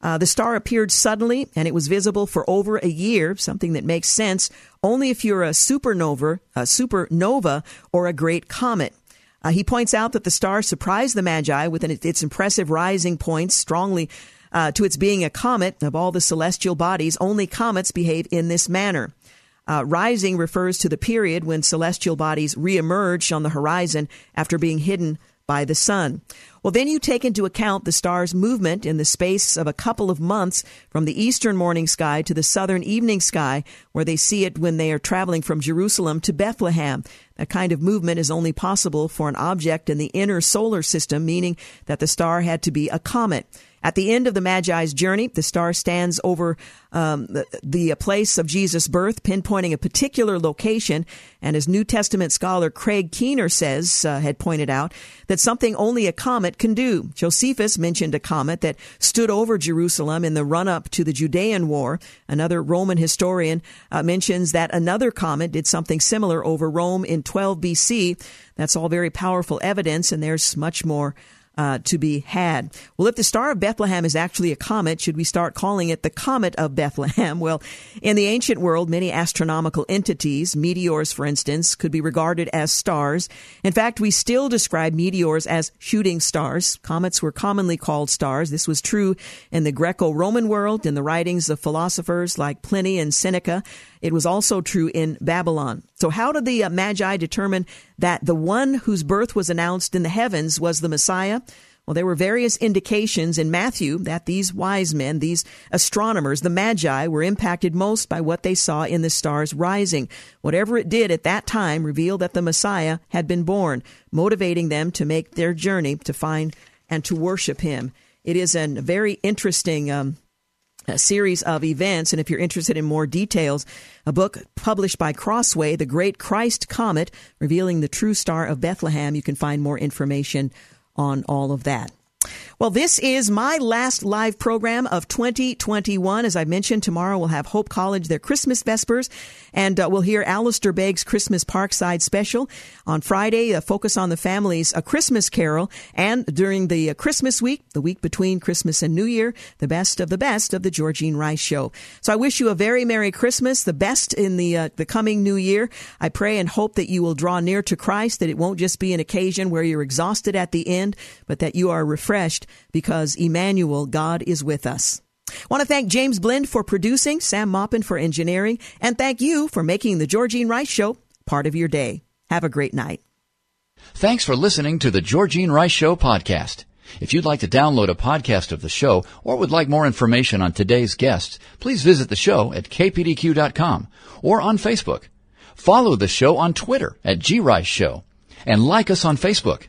Uh, the star appeared suddenly and it was visible for over a year, something that makes sense only if you're a supernova, a supernova or a great comet. Uh, he points out that the star surprised the Magi with an, its impressive rising points, strongly uh, to its being a comet. Of all the celestial bodies, only comets behave in this manner. Uh, rising refers to the period when celestial bodies reemerge on the horizon after being hidden by the sun. Well, then you take into account the star's movement in the space of a couple of months from the eastern morning sky to the southern evening sky, where they see it when they are traveling from Jerusalem to Bethlehem. That kind of movement is only possible for an object in the inner solar system, meaning that the star had to be a comet. At the end of the Magi's journey, the star stands over um, the, the place of Jesus' birth, pinpointing a particular location. And as New Testament scholar Craig Keener says, uh, had pointed out, that something only a comet can do. Josephus mentioned a comet that stood over Jerusalem in the run up to the Judean War. Another Roman historian uh, mentions that another comet did something similar over Rome in 12 BC. That's all very powerful evidence, and there's much more uh, to be had. Well, if the Star of Bethlehem is actually a comet, should we start calling it the Comet of Bethlehem? Well, in the ancient world, many astronomical entities, meteors, for instance, could be regarded as stars. In fact, we still describe meteors as shooting stars. Comets were commonly called stars. This was true in the Greco-Roman world, in the writings of philosophers like Pliny and Seneca. It was also true in Babylon. So how did the uh, Magi determine that the one whose birth was announced in the heavens was the Messiah? Well, there were various indications in Matthew that these wise men, these astronomers, the Magi, were impacted most by what they saw in the stars rising. Whatever it did at that time revealed that the Messiah had been born, motivating them to make their journey to find and to worship him. It is a very interesting um, series of events. And if you're interested in more details, a book published by Crossway, The Great Christ Comet, revealing the true star of Bethlehem. You can find more information on all of that. Well, this is my last live program of 2021. As I mentioned, tomorrow we'll have Hope College, their Christmas Vespers, and uh, we'll hear Alistair Begg's Christmas Parkside special. On Friday, a Focus on the Family's A Christmas Carol, and during the uh, Christmas week, the week between Christmas and New Year, the best of the best of the Georgene Rice Show. So I wish you a very Merry Christmas, the best in the, uh, the coming New Year. I pray and hope that you will draw near to Christ, that it won't just be an occasion where you're exhausted at the end, but that you are refreshed because Emmanuel, God is with us. Want to thank James Blend for producing, Sam Maupin for engineering, and thank you for making the Georgene Rice Show part of your day. Have a great night. Thanks for listening to the Georgene Rice Show podcast. If you'd like to download a podcast of the show or would like more information on today's guests, please visit the show at kpdq.com or on Facebook. Follow the show on Twitter at grice show and like us on Facebook.